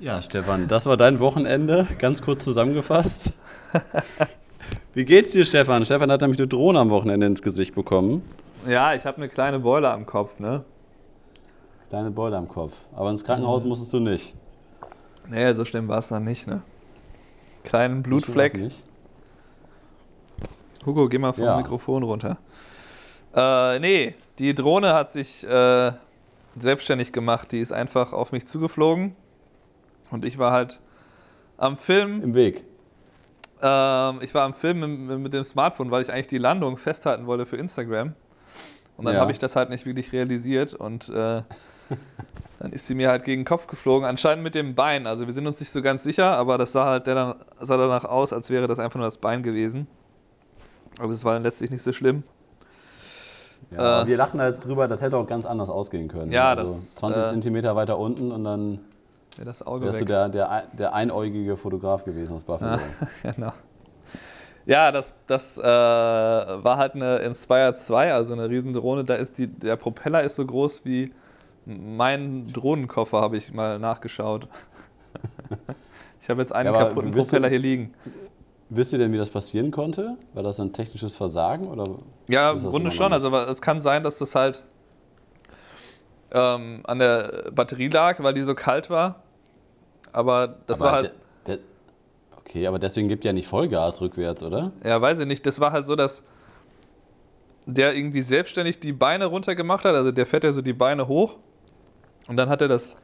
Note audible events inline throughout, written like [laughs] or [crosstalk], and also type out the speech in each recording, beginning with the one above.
Ja, Stefan, das war dein Wochenende, ganz kurz zusammengefasst. Wie geht's dir, Stefan? Stefan hat nämlich eine Drohne am Wochenende ins Gesicht bekommen. Ja, ich habe eine kleine Beule am Kopf, ne? Kleine Beule am Kopf. Aber ins Krankenhaus Mhm. musstest du nicht. Nee, so schlimm war es dann nicht, ne? Kleinen Blutfleck. Nicht. Hugo, geh mal vom Ja. Mikrofon runter. Äh, nee, die Drohne hat sich äh, selbstständig gemacht. Die ist einfach auf mich zugeflogen. Und ich war halt am Film. Im Weg. Ähm, ich war am Film mit, mit dem Smartphone, weil ich eigentlich die Landung festhalten wollte für Instagram. Und dann Ja. habe ich das halt nicht wirklich realisiert und äh, [laughs] dann ist sie mir halt gegen den Kopf geflogen, anscheinend mit dem Bein. Also wir sind uns nicht so ganz sicher, aber das sah halt dann, sah danach aus, als wäre das einfach nur das Bein gewesen. Also es war dann letztlich nicht so schlimm. Ja, Äh. wir lachen da jetzt drüber, das hätte auch ganz anders ausgehen können. Ja, also das, 20 äh, Zentimeter weiter unten und dann Ja, das Auge wärst du weg. der, der, der einäugige Fotograf gewesen aus Buffalo. Ah, [laughs] genau. Ja, das, das äh, war halt eine Inspire 2, also eine Riesendrohne. Da ist die, der Propeller ist so groß wie mein Drohnenkoffer, habe ich mal nachgeschaut. [laughs] Ich habe jetzt einen Ja, kaputten Propeller hier liegen. Wisst ihr denn, wie das passieren konnte? War das ein technisches Versagen? Oder? Ja, im Grunde schon. Also es kann sein, dass das halt ähm, an der Batterie lag, weil die so kalt war. Aber das Aber war halt. okay, aber deswegen gibt ja nicht Vollgas rückwärts, oder? Ja, weiß ich nicht. Das war halt so, dass der irgendwie selbstständig die Beine runtergemacht hat. Also der fährt ja so die Beine hoch. Und dann hat er das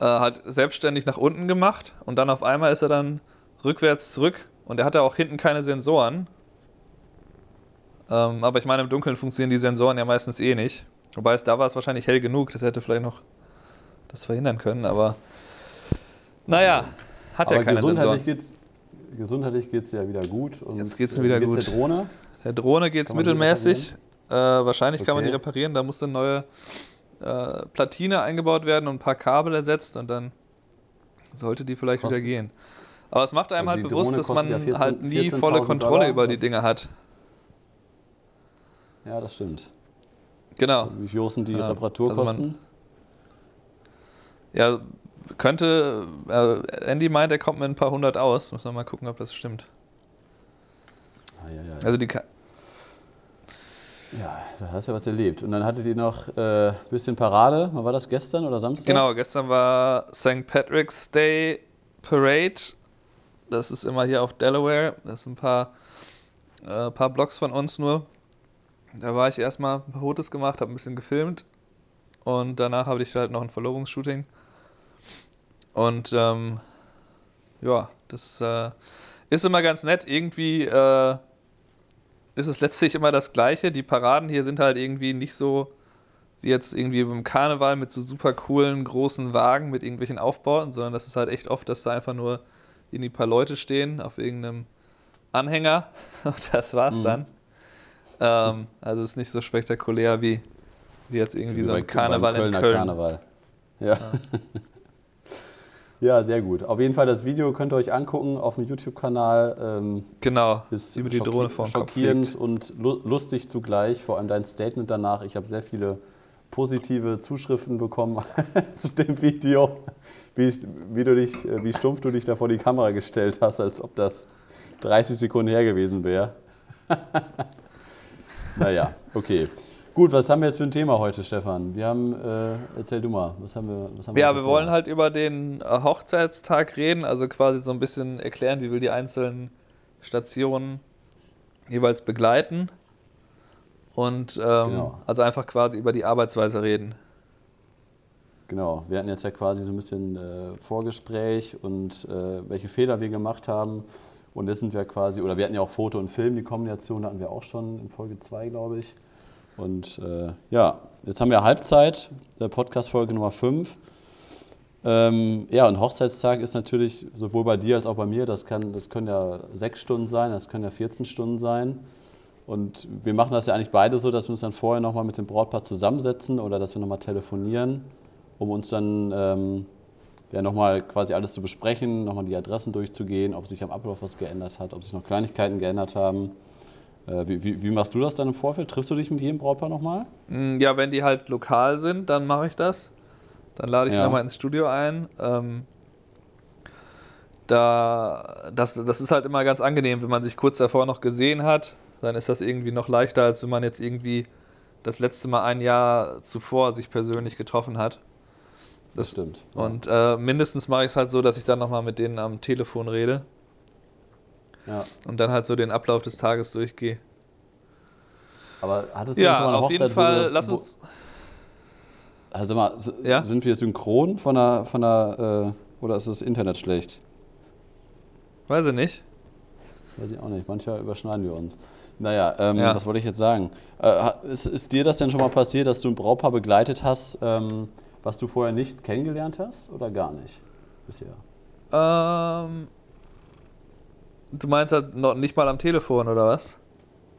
äh, halt selbstständig nach unten gemacht. Und dann auf einmal ist er dann rückwärts zurück. Und er hatte auch hinten keine Sensoren. Ähm, aber ich meine, im Dunkeln funktionieren die Sensoren ja meistens eh nicht. Wobei es da war es wahrscheinlich hell genug. Das hätte vielleicht noch das verhindern können. Aber naja, hat ja aber keine gesundheitlich geht's, gesundheitlich geht's ja wieder gut. Und Jetzt geht's mir äh, wieder wie gut. der Drohne? Der Drohne geht es man mittelmäßig. Äh, wahrscheinlich kann man die Okay. reparieren. Da muss eine neue äh, Platine eingebaut werden und ein paar Kabel ersetzt und dann sollte die vielleicht Kostet- wieder gehen. Aber es macht einem Also halt bewusst, dass man ja 14 halt nie 14.000 volle Kontrolle Dollar. über die Dinge hat. Ja, das stimmt. Genau. Wie hoch sind die Ja, Reparaturkosten? Ja, könnte. Äh, Andy meint, er kommt mit ein paar hundert aus. Muss man mal gucken, ob das stimmt. Ah, ja, ja, Also die Ka ja, da hast du ja was erlebt. Und dann hattet ihr noch ein äh, bisschen Parade. Wann war das? Gestern oder Samstag? Genau, gestern war St. Patrick's Day Parade. Das ist immer hier auf Delaware. Das sind ein paar, äh, paar Blocks von uns nur. Da war ich erstmal ein paar Fotos gemacht, habe ein bisschen gefilmt. Und danach habe ich halt noch ein Verlobungsshooting. Und ähm, ja, das äh, ist immer ganz nett. Irgendwie äh, ist es letztlich immer das Gleiche. Die Paraden hier sind halt irgendwie nicht so wie jetzt irgendwie beim Karneval mit so super coolen großen Wagen mit irgendwelchen Aufbauten, sondern das ist halt echt oft, dass da einfach nur irgendwie ein paar Leute stehen auf irgendeinem Anhänger [laughs] und das war's Mhm. dann. Ähm, also es ist nicht so spektakulär wie, wie jetzt irgendwie so, bei- ein Karneval in Köln. Karneval. Ja. ja, [laughs] sehr gut. Auf jeden Fall das Video könnt ihr euch angucken auf dem YouTube-Kanal. Ähm, Genau, ist über die Drohne Kopf schockierend fliegt. und lu lustig zugleich. Vor allem dein Statement danach. Ich habe sehr viele positive Zuschriften bekommen [laughs] zu dem Video, wie, ich, wie, du dich, äh, wie stumpf du dich da vor die Kamera gestellt hast, als ob das 30 Sekunden her gewesen wäre. [laughs] naja, okay. Gut, was haben wir jetzt für ein Thema heute, Stefan? Wir haben, äh, erzähl du mal, was haben wir, was haben Ja, wir vor? wollen halt über den äh, Hochzeitstag reden, also quasi so ein bisschen erklären, wie wir die einzelnen Stationen jeweils begleiten. Und ähm, Genau. also einfach quasi über die Arbeitsweise reden. Genau, wir hatten jetzt ja quasi so ein bisschen äh, Vorgespräch und äh, welche Fehler wir gemacht haben. Und jetzt sind wir quasi, oder wir hatten ja auch Foto und Film, die Kombination hatten wir auch schon in Folge 2, glaube ich. Und äh, ja, jetzt haben wir Halbzeit, der Podcast-Folge Nummer 5. Ähm, ja, und Hochzeitstag ist natürlich sowohl bei dir als auch bei mir, das, kann, das können ja sechs Stunden sein, das können ja 14 Stunden sein. Und wir machen das ja eigentlich beide so, dass wir uns dann vorher nochmal mit dem Brautpaar zusammensetzen oder dass wir nochmal telefonieren, um uns dann ähm, ja, nochmal quasi alles zu besprechen, nochmal die Adressen durchzugehen, ob sich am Ablauf was geändert hat, ob sich noch Kleinigkeiten geändert haben. Äh, wie, wie, wie machst du das dann im Vorfeld? Triffst du dich mit jedem Brautpaar nochmal? Mm, Ja, wenn die halt lokal sind, dann mache ich das. Dann lade ich Ja. nochmal ins Studio ein. Ähm, da, das, das ist halt immer ganz angenehm, wenn man sich kurz davor noch gesehen hat, dann ist das irgendwie noch leichter, als wenn man jetzt irgendwie das letzte Mal ein Jahr zuvor sich persönlich getroffen hat. Das stimmt. ja. Und äh, mindestens mache ich es halt so, dass ich dann nochmal mit denen am Telefon rede Ja. und dann halt so den Ablauf des Tages durchgehe. Aber hattest du Ja, schon mal eine auf Hochzeit, jeden Fall, das- lass uns. Also mal, s- Ja? sind wir synchron von der, von der äh, oder ist das Internet schlecht? Weiß ich nicht. Weiß ich auch nicht. Manchmal überschneiden wir uns. Naja, ähm, Ja. was wollte ich jetzt sagen? Äh, ist, ist dir das denn schon mal passiert, dass du ein Brautpaar begleitet hast, ähm, was du vorher nicht kennengelernt hast oder gar nicht bisher? Ähm, du meinst halt noch nicht mal am Telefon oder was?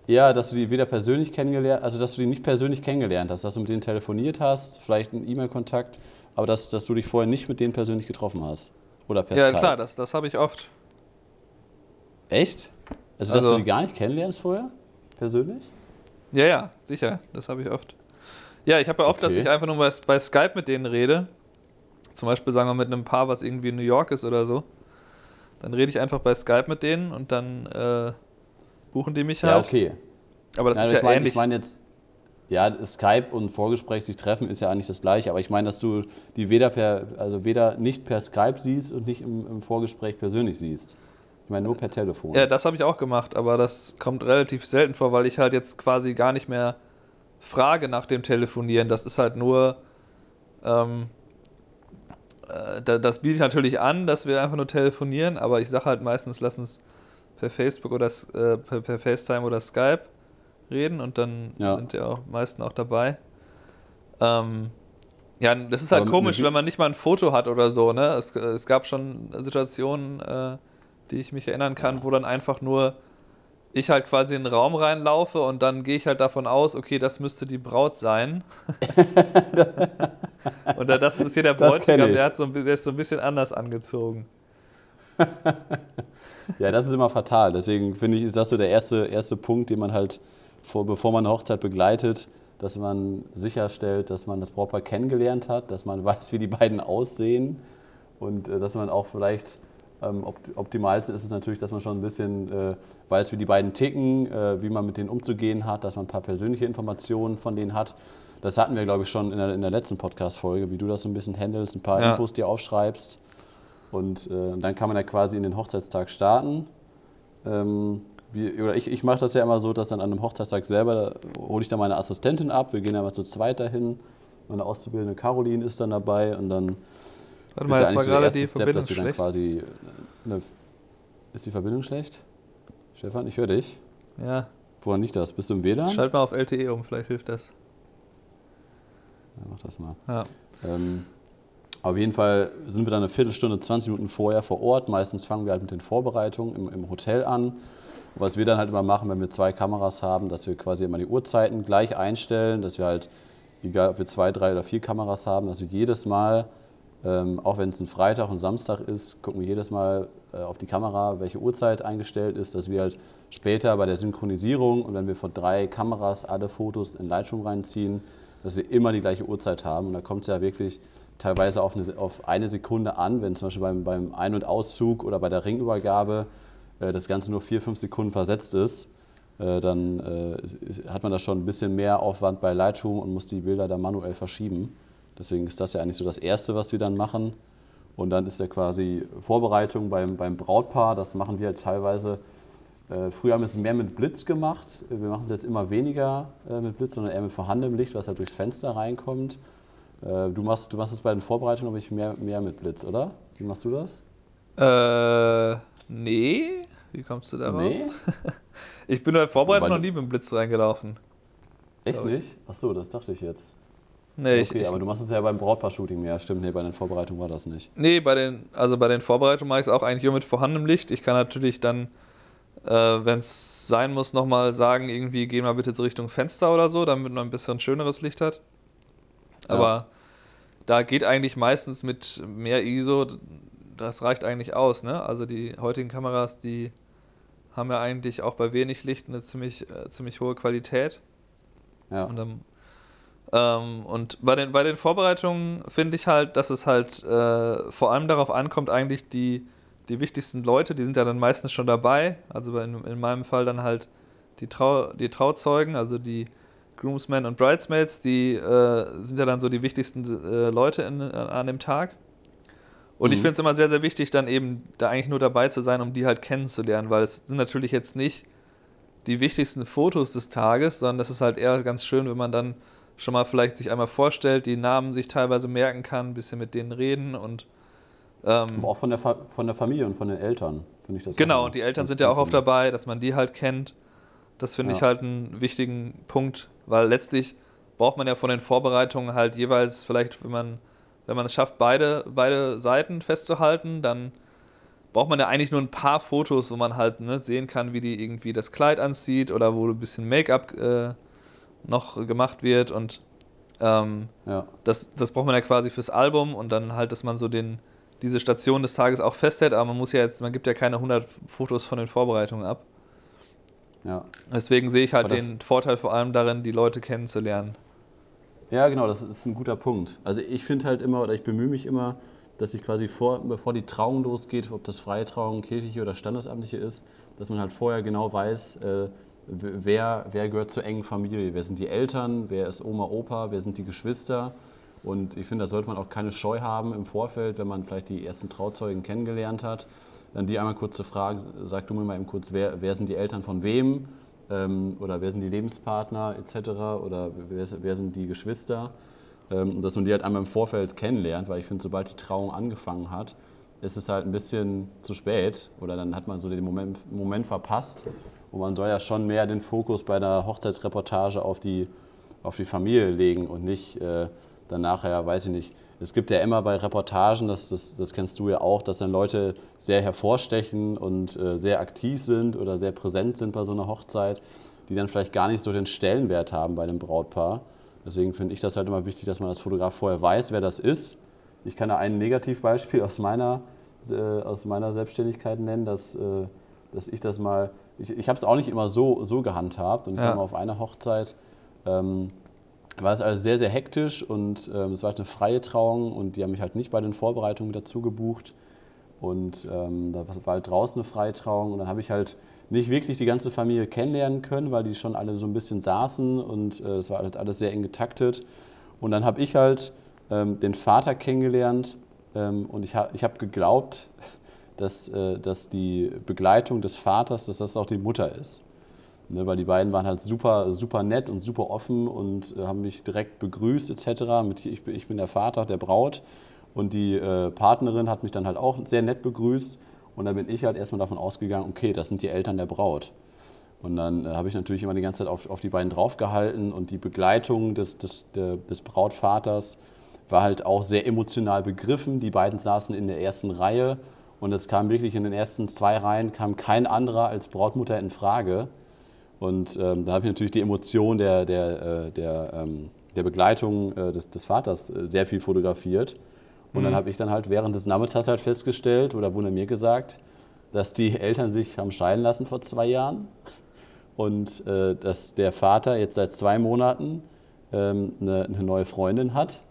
Ja, dass du die weder persönlich kennengelernt, also dass du die nicht persönlich kennengelernt hast, dass du mit denen telefoniert hast, vielleicht einen E-Mail-Kontakt, aber dass, dass du dich vorher nicht mit denen persönlich getroffen hast. Oder per ja, Skype. klar, das, das habe ich oft. Echt? Also, dass Also- du die gar nicht kennenlernst vorher? Persönlich? Ja, ja, sicher, das habe ich oft. Ja, ich habe ja oft, dass Okay. ich einfach nur bei, bei Skype mit denen rede. Zum Beispiel sagen wir mit einem Paar, was irgendwie in New York ist oder so. Dann rede ich einfach bei Skype mit denen und dann äh, buchen die mich Ja, halt. okay. Aber das Nein, ist aber ja ich meine ähnlich. ich mein jetzt, ja, Skype und Vorgespräch sich treffen ist ja eigentlich das gleiche, aber ich meine, dass du die weder per, also weder nicht per Skype siehst und nicht im, im Vorgespräch persönlich siehst. Ich meine nur per Telefon. Ja, das habe ich auch gemacht, aber das kommt relativ selten vor, weil ich halt jetzt quasi gar nicht mehr frage nach dem Telefonieren. Das ist halt nur, ähm, äh, das biete ich natürlich an, dass wir einfach nur telefonieren, aber ich sage halt meistens, lass uns per Facebook oder äh, per, per FaceTime oder Skype reden und dann Ja. sind ja auch meisten auch dabei. Ähm, ja, das ist halt Aber komisch, wenn man nicht mal ein Foto hat oder so. Ne? Es, es gab schon Situationen, äh, die ich mich erinnern kann, wo dann einfach nur ich halt quasi in den Raum reinlaufe und dann gehe ich halt davon aus, okay, das müsste die Braut sein. [laughs] [laughs] [laughs] und das ist hier der [laughs] Bräutigam, der, hat so, der ist so ein bisschen anders angezogen. [laughs] Ja, das ist immer fatal. Deswegen finde ich, ist das so der erste, erste Punkt, den man halt, vor, bevor man eine Hochzeit begleitet, dass man sicherstellt, dass man das Brautpaar kennengelernt hat, dass man weiß, wie die beiden aussehen und äh, dass man auch vielleicht, ähm, opt optimalste ist es natürlich, dass man schon ein bisschen äh, weiß, wie die beiden ticken, äh, wie man mit denen umzugehen hat, dass man ein paar persönliche Informationen von denen hat. Das hatten wir, glaube ich, schon in der, in der letzten Podcast-Folge, wie du das so ein bisschen handelst, ein paar Ja. Infos dir aufschreibst. Und äh, dann kann man ja quasi in den Hochzeitstag starten. Ähm, wie, oder ich, ich mache das ja immer so, dass dann an einem Hochzeitstag selber, hole ich dann meine Assistentin ab, wir gehen dann mal zu zweit dahin. Meine Auszubildende Caroline ist dann dabei und dann Warte ist mal, ja jetzt eigentlich so der gerade erste die Step, Verbindung dass wir dann schlecht. quasi. Eine, ist die Verbindung schlecht? Stefan, ich höre dich. Ja, Woran nicht das? Bist du im WLAN? schalt mal auf LTE um, vielleicht hilft das. Ja, mach das mal. Ja. Ähm, auf jeden Fall sind wir dann eine Viertelstunde, 20 Minuten vorher vor Ort. Meistens fangen wir halt mit den Vorbereitungen im, im Hotel an. Was wir dann halt immer machen, wenn wir zwei Kameras haben, dass wir quasi immer die Uhrzeiten gleich einstellen, dass wir halt, egal ob wir zwei, drei oder vier Kameras haben, dass wir jedes Mal, ähm, auch wenn es ein Freitag und Samstag ist, gucken wir jedes Mal äh, auf die Kamera, welche Uhrzeit eingestellt ist, dass wir halt später bei der Synchronisierung und wenn wir von drei Kameras alle Fotos in Lightroom reinziehen, dass wir immer die gleiche Uhrzeit haben. Und da kommt es ja wirklich teilweise auf eine, auf eine Sekunde an, wenn zum Beispiel beim, beim Ein- und Auszug oder bei der Ringübergabe äh, das Ganze nur vier, fünf Sekunden versetzt ist, äh, dann äh, hat man da schon ein bisschen mehr Aufwand bei Lightroom und muss die Bilder da manuell verschieben. Deswegen ist das ja eigentlich so das Erste, was wir dann machen. Und dann ist ja quasi Vorbereitung beim, beim Brautpaar. Das machen wir halt teilweise. Äh, früher haben wir es mehr mit Blitz gemacht. Wir machen es jetzt immer weniger äh, mit Blitz, sondern eher mit vorhandenem Licht, was halt durchs Fenster reinkommt. Äh, du, machst, du machst es bei den Vorbereitungen, glaube ich, mehr, mehr mit Blitz, oder? Wie machst du das? Äh, nee. Wie kommst du darauf? Nee? [laughs] Ich bin bei Vorbereitung noch nie mit dem Blitz reingelaufen. Echt nicht? Ach so, das dachte ich jetzt. Nee, ich, okay, ich, aber du machst es ja beim Brautpaar-Shooting mehr. Stimmt, nee, bei den Vorbereitungen war das nicht. nee, bei den, also bei den Vorbereitungen mache ich es auch eigentlich nur mit vorhandenem Licht. Ich kann natürlich dann, äh, wenn es sein muss, nochmal sagen, irgendwie geh mal bitte Richtung Fenster oder so, damit man ein bisschen schöneres Licht hat. Aber da geht eigentlich meistens mit mehr ISO, das reicht eigentlich aus. Ne? Also die heutigen Kameras, die haben ja eigentlich auch bei wenig Licht eine ziemlich, äh, ziemlich hohe Qualität. Ja. Und, dann, ähm, und bei, den, bei den Vorbereitungen finde ich halt, dass es halt äh, vor allem darauf ankommt, eigentlich die die wichtigsten Leute, die sind ja dann meistens schon dabei. Also in, in meinem Fall dann halt die, Trau, die Trauzeugen, also die Groomsmen und Bridesmaids, die äh, sind ja dann so die wichtigsten äh, Leute in, an dem Tag. Und mhm. ich finde es immer sehr, sehr wichtig, dann eben da eigentlich nur dabei zu sein, um die halt kennenzulernen, weil es sind natürlich jetzt nicht die wichtigsten Fotos des Tages, sondern das ist halt eher ganz schön, wenn man dann schon mal vielleicht sich einmal vorstellt, die Namen sich teilweise merken kann, ein bisschen mit denen reden und ähm, Aber auch von der, von der Familie und von den Eltern, finde ich das. Genau, und die Eltern sind ja auch oft dabei, dass man die halt kennt. Das finde ja. ich halt einen wichtigen Punkt, weil letztlich braucht man ja von den Vorbereitungen halt jeweils vielleicht, wenn man wenn man es schafft, beide, beide Seiten festzuhalten, dann braucht man ja eigentlich nur ein paar Fotos, wo man halt ne, sehen kann, wie die irgendwie das Kleid anzieht oder wo ein bisschen Make-up äh, noch gemacht wird und ähm, ja. das, das braucht man ja quasi fürs Album und dann halt, dass man so den, diese Station des Tages auch festhält, aber man muss ja jetzt, man gibt ja keine 100 Fotos von den Vorbereitungen ab. Ja. Deswegen sehe ich halt den Vorteil vor allem darin, die Leute kennenzulernen. Ja, genau, das ist ein guter Punkt. Also ich finde halt immer, oder ich bemühe mich immer, dass ich quasi vor, bevor die Trauung losgeht, ob das freie Trauung, kirchliche oder standesamtliche ist, dass man halt vorher genau weiß, äh, wer, wer gehört zur engen Familie, wer sind die Eltern, wer ist Oma, Opa, wer sind die Geschwister. Und ich finde, da sollte man auch keine Scheu haben im Vorfeld, wenn man vielleicht die ersten Trauzeugen kennengelernt hat, dann die einmal kurz zu fragen, sag du mir mal eben kurz, wer, wer sind die Eltern von wem ähm, oder wer sind die Lebenspartner etc. oder wer, wer sind die Geschwister. Ähm, dass man die halt einmal im Vorfeld kennenlernt, weil ich finde, sobald die Trauung angefangen hat, ist es halt ein bisschen zu spät oder dann hat man so den Moment, Moment verpasst. Und man soll ja schon mehr den Fokus bei der Hochzeitsreportage auf die, auf die Familie legen und nicht äh, dann nachher, weiß ich nicht, es gibt ja immer bei Reportagen, das, das, das kennst du ja auch, dass dann Leute sehr hervorstechen und äh, sehr aktiv sind oder sehr präsent sind bei so einer Hochzeit, die dann vielleicht gar nicht so den Stellenwert haben bei dem Brautpaar. Deswegen finde ich das halt immer wichtig, dass man als Fotograf vorher weiß, wer das ist. Ich kann da ein Negativbeispiel aus meiner, äh, aus meiner Selbstständigkeit nennen, dass, äh, dass ich das mal, ich, ich habe es auch nicht immer so, so gehandhabt und ich ja. war mal auf einer Hochzeit, ähm, war das alles sehr, sehr hektisch und ähm, es war halt eine freie Trauung und die haben mich halt nicht bei den Vorbereitungen dazu gebucht. Und ähm, da war halt draußen eine freie Trauung und dann habe ich halt nicht wirklich die ganze Familie kennenlernen können, weil die schon alle so ein bisschen saßen und äh, es war halt alles sehr eng getaktet. Und dann habe ich halt ähm, den Vater kennengelernt ähm, und ich, ha ich habe geglaubt, [laughs] dass, äh, dass die Begleitung des Vaters, dass das auch die Mutter ist. Ne, weil die beiden waren halt super, super nett und super offen und äh, haben mich direkt begrüßt etc. Mit, ich, ich bin der Vater der Braut und die äh, Partnerin hat mich dann halt auch sehr nett begrüßt und dann bin ich halt erstmal davon ausgegangen, okay, das sind die Eltern der Braut. Und dann äh, habe ich natürlich immer die ganze Zeit auf, auf die beiden draufgehalten und die Begleitung des, des, der, des Brautvaters war halt auch sehr emotional begriffen. Die beiden saßen in der ersten Reihe und es kam wirklich in den ersten zwei Reihen kam kein anderer als Brautmutter in Frage. Und ähm, da habe ich natürlich die Emotion der, der, äh, der, ähm, der Begleitung äh, des, des Vaters äh, sehr viel fotografiert. Und mhm. dann habe ich dann halt während des Nachmittags halt festgestellt oder wurde mir gesagt, dass die Eltern sich haben scheiden lassen vor zwei Jahren und äh, dass der Vater jetzt seit zwei Monaten ähm, eine, eine, neue Freundin hat.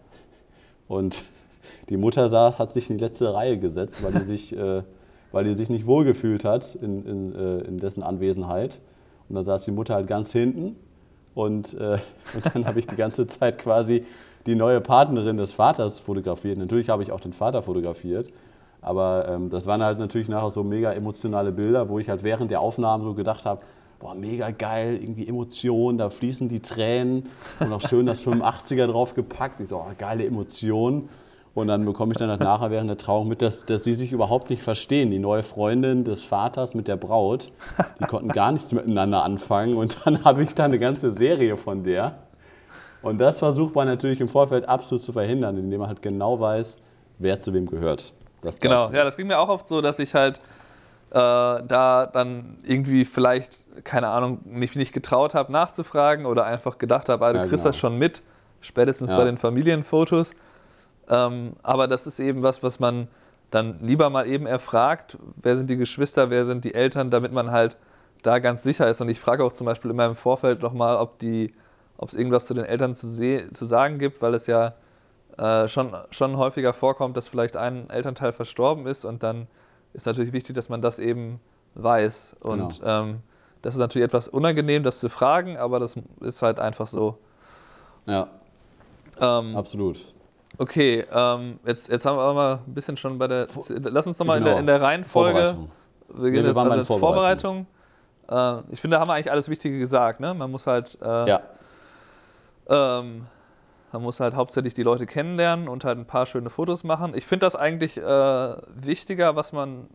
Und [laughs] die Mutter sah, hat sich in die letzte Reihe gesetzt, weil die [laughs] sich, äh, weil die sich nicht wohlgefühlt hat in, in, äh, in dessen Anwesenheit. Und dann saß die Mutter halt ganz hinten. Und, äh, [laughs] und dann habe ich die ganze Zeit quasi die neue Partnerin des Vaters fotografiert. Natürlich habe ich auch den Vater fotografiert. Aber ähm, das waren halt natürlich nachher so mega emotionale Bilder, wo ich halt während der Aufnahmen so gedacht habe, boah, mega geil, irgendwie Emotionen, da fließen die Tränen und auch schön das [laughs] 85er drauf gepackt. Ich so, oh, geile Emotionen. Und dann bekomme ich dann halt nachher während der Trauung mit, dass, dass die sich überhaupt nicht verstehen. Die neue Freundin des Vaters mit der Braut, die konnten gar nichts miteinander anfangen. Und dann habe ich da eine ganze Serie von der. Und das versucht man natürlich im Vorfeld absolut zu verhindern, indem man halt genau weiß, wer zu wem gehört. Das genau, ja, das ging mir auch oft so, dass ich halt äh, da dann irgendwie vielleicht, keine Ahnung, mich nicht getraut habe nachzufragen oder einfach gedacht habe, ah, du ja, kriegst genau. das schon mit, spätestens ja. bei den Familienfotos. Ähm, aber das ist eben was, was man dann lieber mal eben erfragt, wer sind die Geschwister, wer sind die Eltern, damit man halt da ganz sicher ist. Und ich frage auch zum Beispiel in meinem Vorfeld nochmal, ob ob es irgendwas zu den Eltern zu, zu sagen gibt, weil es ja äh, schon, schon häufiger vorkommt, dass vielleicht ein Elternteil verstorben ist und dann ist natürlich wichtig, dass man das eben weiß. Und Genau. ähm, das ist natürlich etwas unangenehm, das zu fragen, aber das ist halt einfach so. Ja, Ähm, absolut. Okay, ähm, jetzt, jetzt haben wir aber mal ein bisschen schon bei der. Lass uns nochmal in, der, Genau. in der Reihenfolge. Vorbereitung. Wir wir jetzt also jetzt den Vorbereitung. Äh, ich finde, da haben wir eigentlich alles Wichtige gesagt. Ne? Man muss halt. Äh, Ja, Ähm, man muss halt hauptsächlich die Leute kennenlernen und halt ein paar schöne Fotos machen. Ich finde das eigentlich äh, wichtiger, was man,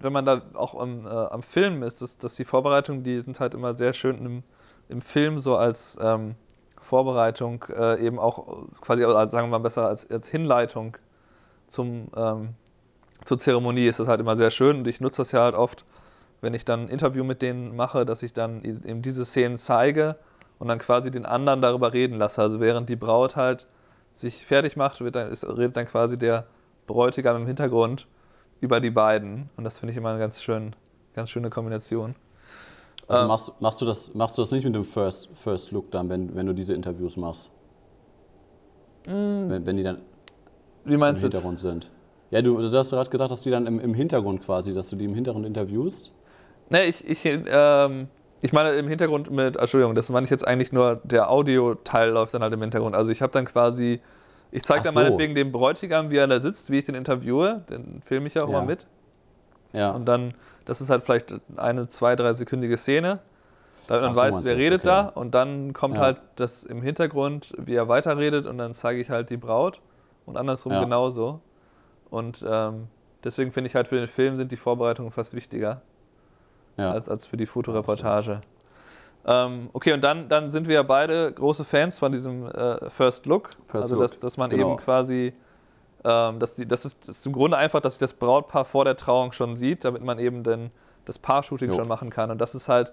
wenn man da auch am, äh, am Filmen ist, dass, dass die Vorbereitungen, die sind halt immer sehr schön im, im Film so als ähm, Vorbereitung, äh, eben auch quasi, oder sagen wir mal besser, als, als Hinleitung zum, ähm, zur Zeremonie ist das halt immer sehr schön und ich nutze das ja halt oft, wenn ich dann ein Interview mit denen mache, dass ich dann eben diese Szenen zeige und dann quasi den anderen darüber reden lasse. Also während die Braut halt sich fertig macht, wird dann, ist, redet dann quasi der Bräutigam im Hintergrund über die beiden. Und das finde ich immer eine ganz, schön, ganz schöne Kombination. Also Ähm, machst, machst, du das, machst du das nicht mit dem First, First Look dann, wenn, wenn du diese Interviews machst? Wenn, wenn die dann Wie im meinst jetzt? Hintergrund sind. Ja, du, du hast gerade gesagt, dass die dann im, im Hintergrund quasi, dass du die im Hintergrund interviewst. Nee, ich, ich, ähm, ich meine im Hintergrund mit, Entschuldigung, das meine ich jetzt eigentlich nur, der Audio-Teil läuft dann halt im Hintergrund. Also ich habe dann quasi, ich zeige dann so. meinetwegen dem Bräutigam, wie er da sitzt, wie ich den interviewe, den filme ich ja auch Ja. immer mit. Ja, Und dann, das ist halt vielleicht eine, zwei, drei sekündige Szene, damit man so, weiß, wer redet okay. da. Und dann kommt Ja. halt das im Hintergrund, wie er weiterredet und dann zeige ich halt die Braut und andersrum Ja. genauso. Und ähm, deswegen finde ich halt für den Film sind die Vorbereitungen fast wichtiger ja. als, als für die Fotoreportage. Ähm, okay, und dann, dann sind wir ja beide große Fans von diesem äh, First Look. First also, Look, dass, dass man genau. eben quasi, ähm, dass die, das, ist, das ist im Grunde einfach, dass sich das Brautpaar vor der Trauung schon sieht, damit man eben dann das Paar-Shooting Jo. schon machen kann. Und das ist halt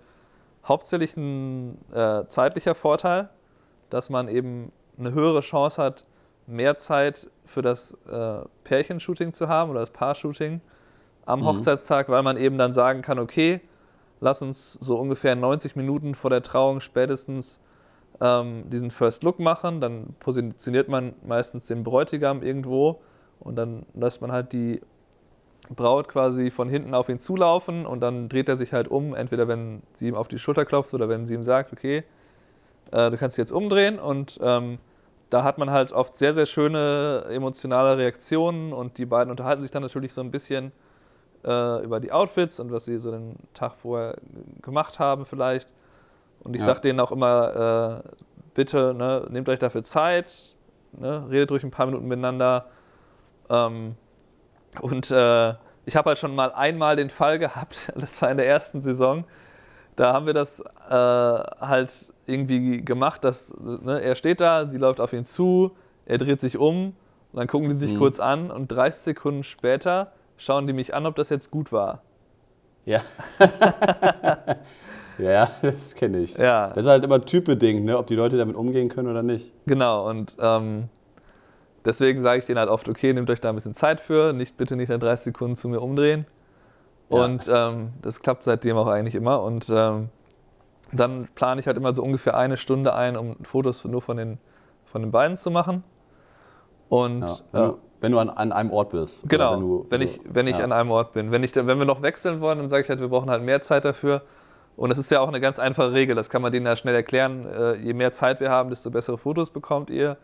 hauptsächlich ein äh, zeitlicher Vorteil, dass man eben eine höhere Chance hat, mehr Zeit für das äh, Pärchenshooting zu haben oder das Paar-Shooting am Mhm. Hochzeitstag, weil man eben dann sagen kann, okay, lass uns so ungefähr 90 Minuten vor der Trauung spätestens ähm, diesen First Look machen. Dann positioniert man meistens den Bräutigam irgendwo und dann lässt man halt die Braut quasi von hinten auf ihn zulaufen und dann dreht er sich halt um, entweder wenn sie ihm auf die Schulter klopft oder wenn sie ihm sagt, okay, äh, du kannst dich jetzt umdrehen und ähm, da hat man halt oft sehr, sehr schöne emotionale Reaktionen und die beiden unterhalten sich dann natürlich so ein bisschen äh, über die Outfits und was sie so den Tag vorher gemacht haben vielleicht. Und ich Ja. sag denen auch immer, äh, bitte, ne, nehmt euch dafür Zeit, ne, redet ruhig ein paar Minuten miteinander. Ähm, und äh, ich habe halt schon mal einmal den Fall gehabt, [laughs] das war in der ersten Saison, da haben wir das äh, halt irgendwie gemacht, dass ne, er steht da, sie läuft auf ihn zu, er dreht sich um und dann gucken die sich Mhm. kurz an und 30 Sekunden später schauen die mich an, ob das jetzt gut war. Ja. [laughs] ja, das kenne ich. Ja. Das ist halt immer typbedingt, ne? ob die Leute damit umgehen können oder nicht. Genau, und ähm, deswegen sage ich denen halt oft, okay, nehmt euch da ein bisschen Zeit für, nicht bitte nicht in 30 Sekunden zu mir umdrehen. Ja. Und ähm, das klappt seitdem auch eigentlich immer. Und ähm, dann plane ich halt immer so ungefähr eine Stunde ein, um Fotos nur von den, von den beiden zu machen. Und Ja. Wenn, äh, du, wenn du an, an einem Ort bist. Genau, Wenn, du, wenn ich, wenn ich ja. an einem Ort bin. Wenn, ich, wenn wir noch wechseln wollen, dann sage ich halt, wir brauchen halt mehr Zeit dafür. Und es ist ja auch eine ganz einfache Regel, das kann man denen ja schnell erklären. Äh, je mehr Zeit wir haben, desto bessere Fotos bekommt ihr.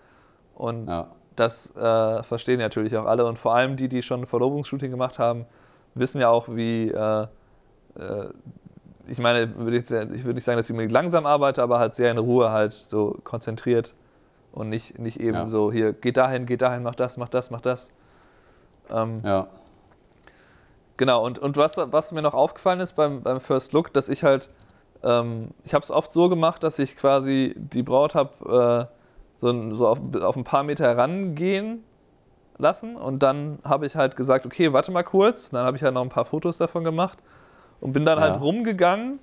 Und Ja. Das äh, verstehen natürlich auch alle. Und vor allem die, die schon ein Verlobungsshooting gemacht haben, wissen ja auch, wie. Äh, äh, ich meine, ich würde nicht sagen, dass ich unbedingt langsam arbeite, aber halt sehr in Ruhe, halt so konzentriert und nicht, nicht eben Ja. so, hier, geht dahin, geht dahin, mach das, mach das, mach das. Ähm, ja. Genau, und, und was, was mir noch aufgefallen ist beim, beim First Look, dass ich halt, ähm, ich habe es oft so gemacht, dass ich quasi die Braut habe äh, so, ein- so auf, auf ein paar Meter herangehen lassen und dann habe ich halt gesagt, okay, warte mal kurz, dann habe ich halt noch ein paar Fotos davon gemacht und bin dann Ja. halt rumgegangen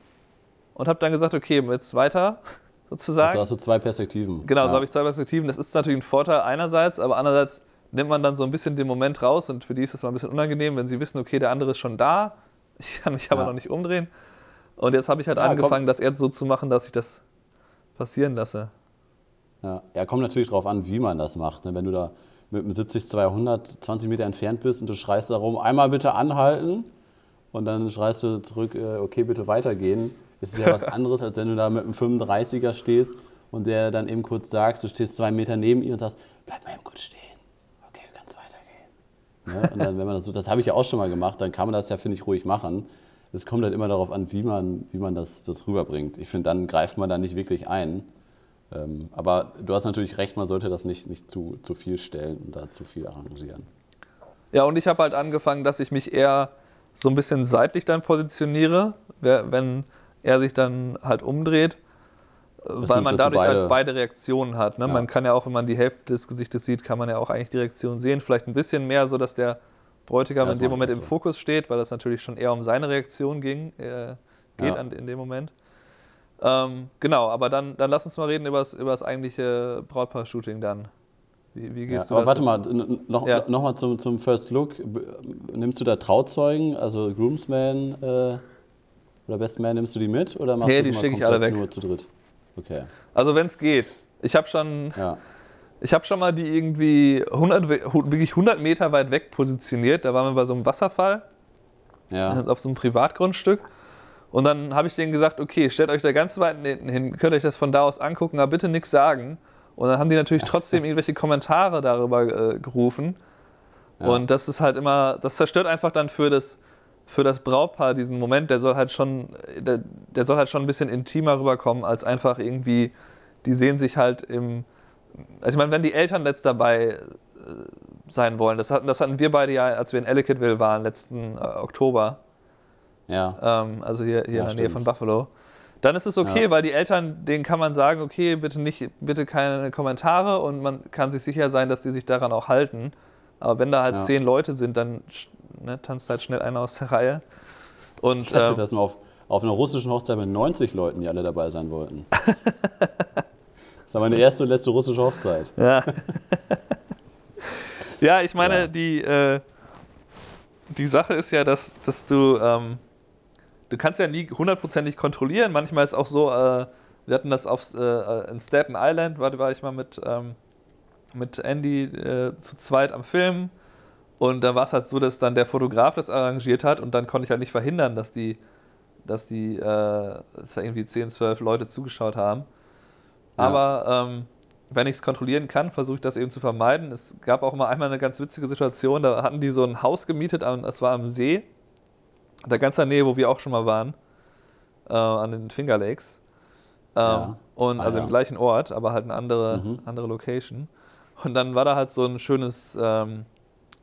und habe dann gesagt, okay, jetzt weiter [laughs] sozusagen. Also hast du zwei Perspektiven. Genau, ja. so habe ich zwei Perspektiven. Das ist natürlich ein Vorteil einerseits, aber andererseits nimmt man dann so ein bisschen den Moment raus und für die ist es mal ein bisschen unangenehm, wenn sie wissen, okay, der andere ist schon da, [laughs] ich kann mich aber Ja. noch nicht umdrehen. Und jetzt habe ich halt Ja, komm. angefangen, das eher so zu machen, dass ich das passieren lasse. Ja. ja, kommt natürlich darauf an, wie man das macht. Ne? Wenn du da mit einem 70-200 20 Meter entfernt bist und du schreist darum, einmal bitte anhalten, und dann schreist du zurück, äh, okay, bitte weitergehen. Ist ja was [laughs] anderes, als wenn du da mit einem 35er stehst und der dann eben kurz sagst, du stehst zwei Meter neben ihm und sagst, bleib mal eben kurz stehen. Okay, du kannst weitergehen. Ne? Und dann, wenn man das so, das habe ich ja auch schon mal gemacht, dann kann man das ja, finde ich, ruhig machen. Es kommt halt immer darauf an, wie man, wie man das, das rüberbringt. Ich finde, dann greift man da nicht wirklich ein. Ähm, aber du hast natürlich recht, man sollte das nicht, nicht zu, zu viel stellen und da zu viel arrangieren. Ja, und ich habe halt angefangen, dass ich mich eher so ein bisschen seitlich dann positioniere, wenn er sich dann halt umdreht, das weil man dadurch beide, halt beide Reaktionen hat. Ne? Ja. Man kann ja auch, wenn man die Hälfte des Gesichtes sieht, kann man ja auch eigentlich die Reaktion sehen. Vielleicht ein bisschen mehr so, dass der Bräutigam das in dem Moment im Fokus steht, weil das natürlich schon eher um seine Reaktion ging, äh, geht ja. an, in dem Moment. Ähm, genau, aber dann, dann lass uns mal reden über das eigentliche Brautpaar-Shooting dann. Wie, wie gehst ja, du aber warte mal, noch, ja. noch mal zum, zum First Look. Nimmst du da Trauzeugen, also Groomsman äh, oder Best Man, nimmst du die mit oder machst nee, du die schicke ich alle weg. nur zu dritt? Okay. Also wenn es geht. Ich habe schon, ja. ich schon mal die irgendwie 100, wirklich 100 Meter weit weg positioniert. Da waren wir bei so einem Wasserfall ja. auf so einem Privatgrundstück. Und dann habe ich denen gesagt, okay, stellt euch da ganz weit hinten hin, könnt euch das von da aus angucken, aber bitte nichts sagen. Und dann haben die natürlich trotzdem [laughs] irgendwelche Kommentare darüber äh, gerufen. Ja. Und das ist halt immer, das zerstört einfach dann für das, für das Brautpaar diesen Moment, der soll halt schon, der, der soll halt schon ein bisschen intimer rüberkommen, als einfach irgendwie, die sehen sich halt im, also ich meine, wenn die Eltern jetzt dabei äh, sein wollen, das hatten, das hatten wir beide ja, als wir in Ellicottville waren, letzten äh, Oktober. Ja. Ähm, also hier, hier ja, in der stimmt. Nähe von Buffalo dann ist es okay, ja. weil die Eltern, denen kann man sagen, okay, bitte nicht, bitte keine Kommentare und man kann sich sicher sein, dass die sich daran auch halten. Aber wenn da halt ja. zehn Leute sind, dann ne, tanzt halt schnell einer aus der Reihe. Und, ich hatte ähm, das mal auf, auf einer russischen Hochzeit mit 90 Leuten, die alle dabei sein wollten. [laughs] das war meine erste und letzte russische Hochzeit. Ja. [laughs] ja, ich meine, ja. Die, äh, die Sache ist ja, dass, dass du. Ähm, du kannst ja nie hundertprozentig kontrollieren. Manchmal ist auch so, äh, wir hatten das auf, äh, in Staten Island, war, war ich mal mit, ähm, mit Andy äh, zu zweit am Film. Und da war es halt so, dass dann der Fotograf das arrangiert hat und dann konnte ich halt nicht verhindern, dass die, dass die, äh, dass da irgendwie 10, 12 Leute zugeschaut haben. Ja. Aber ähm, wenn ich es kontrollieren kann, versuche ich das eben zu vermeiden. Es gab auch mal einmal eine ganz witzige Situation, da hatten die so ein Haus gemietet, das war am See da ganz in der Nähe, wo wir auch schon mal waren, äh, an den Finger Lakes. Ähm, ja. Und ah, also ja. im gleichen Ort, aber halt eine andere, mhm. andere Location. Und dann war da halt so ein schönes ähm,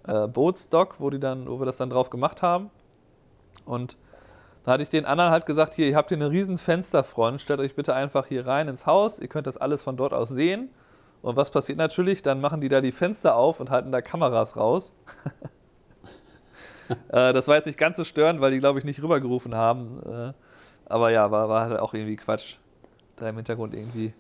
äh, Bootsdock, wo, die dann, wo wir das dann drauf gemacht haben. Und da hatte ich den anderen halt gesagt, hier, ihr habt hier eine riesen Fensterfront, stellt euch bitte einfach hier rein ins Haus, ihr könnt das alles von dort aus sehen. Und was passiert natürlich? Dann machen die da die Fenster auf und halten da Kameras raus. [laughs] [laughs] äh, das war jetzt nicht ganz so störend, weil die, glaube ich, nicht rübergerufen haben. Äh, aber ja, war, war halt auch irgendwie Quatsch. Da im Hintergrund irgendwie.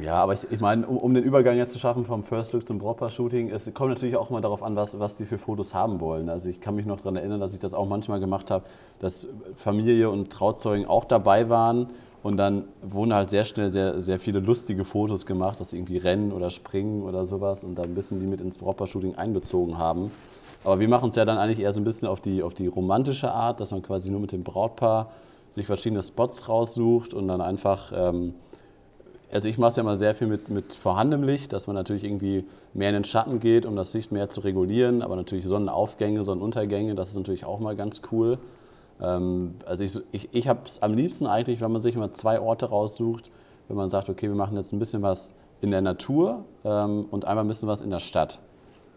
Ja, aber ich, ich meine, um, um, den Übergang jetzt zu schaffen vom First Look zum Brautpaar-Shooting, es kommt natürlich auch immer darauf an, was, was die für Fotos haben wollen. Also ich kann mich noch daran erinnern, dass ich das auch manchmal gemacht habe, dass Familie und Trauzeugen auch dabei waren und dann wurden halt sehr schnell sehr, sehr viele lustige Fotos gemacht, dass sie irgendwie rennen oder springen oder sowas und dann ein bisschen die mit ins Brautpaar-Shooting einbezogen haben. Aber wir machen es ja dann eigentlich eher so ein bisschen auf die, auf die romantische Art, dass man quasi nur mit dem Brautpaar sich verschiedene Spots raussucht und dann einfach, ähm, also ich mache es ja mal sehr viel mit, mit vorhandenem Licht, dass man natürlich irgendwie mehr in den Schatten geht, um das Licht mehr zu regulieren, aber natürlich Sonnenaufgänge, Sonnenuntergänge, das ist natürlich auch mal ganz cool. Ähm, also ich, ich, ich habe es am liebsten eigentlich, wenn man sich mal zwei Orte raussucht, wenn man sagt, okay, wir machen jetzt ein bisschen was in der Natur ähm, und einmal ein bisschen was in der Stadt.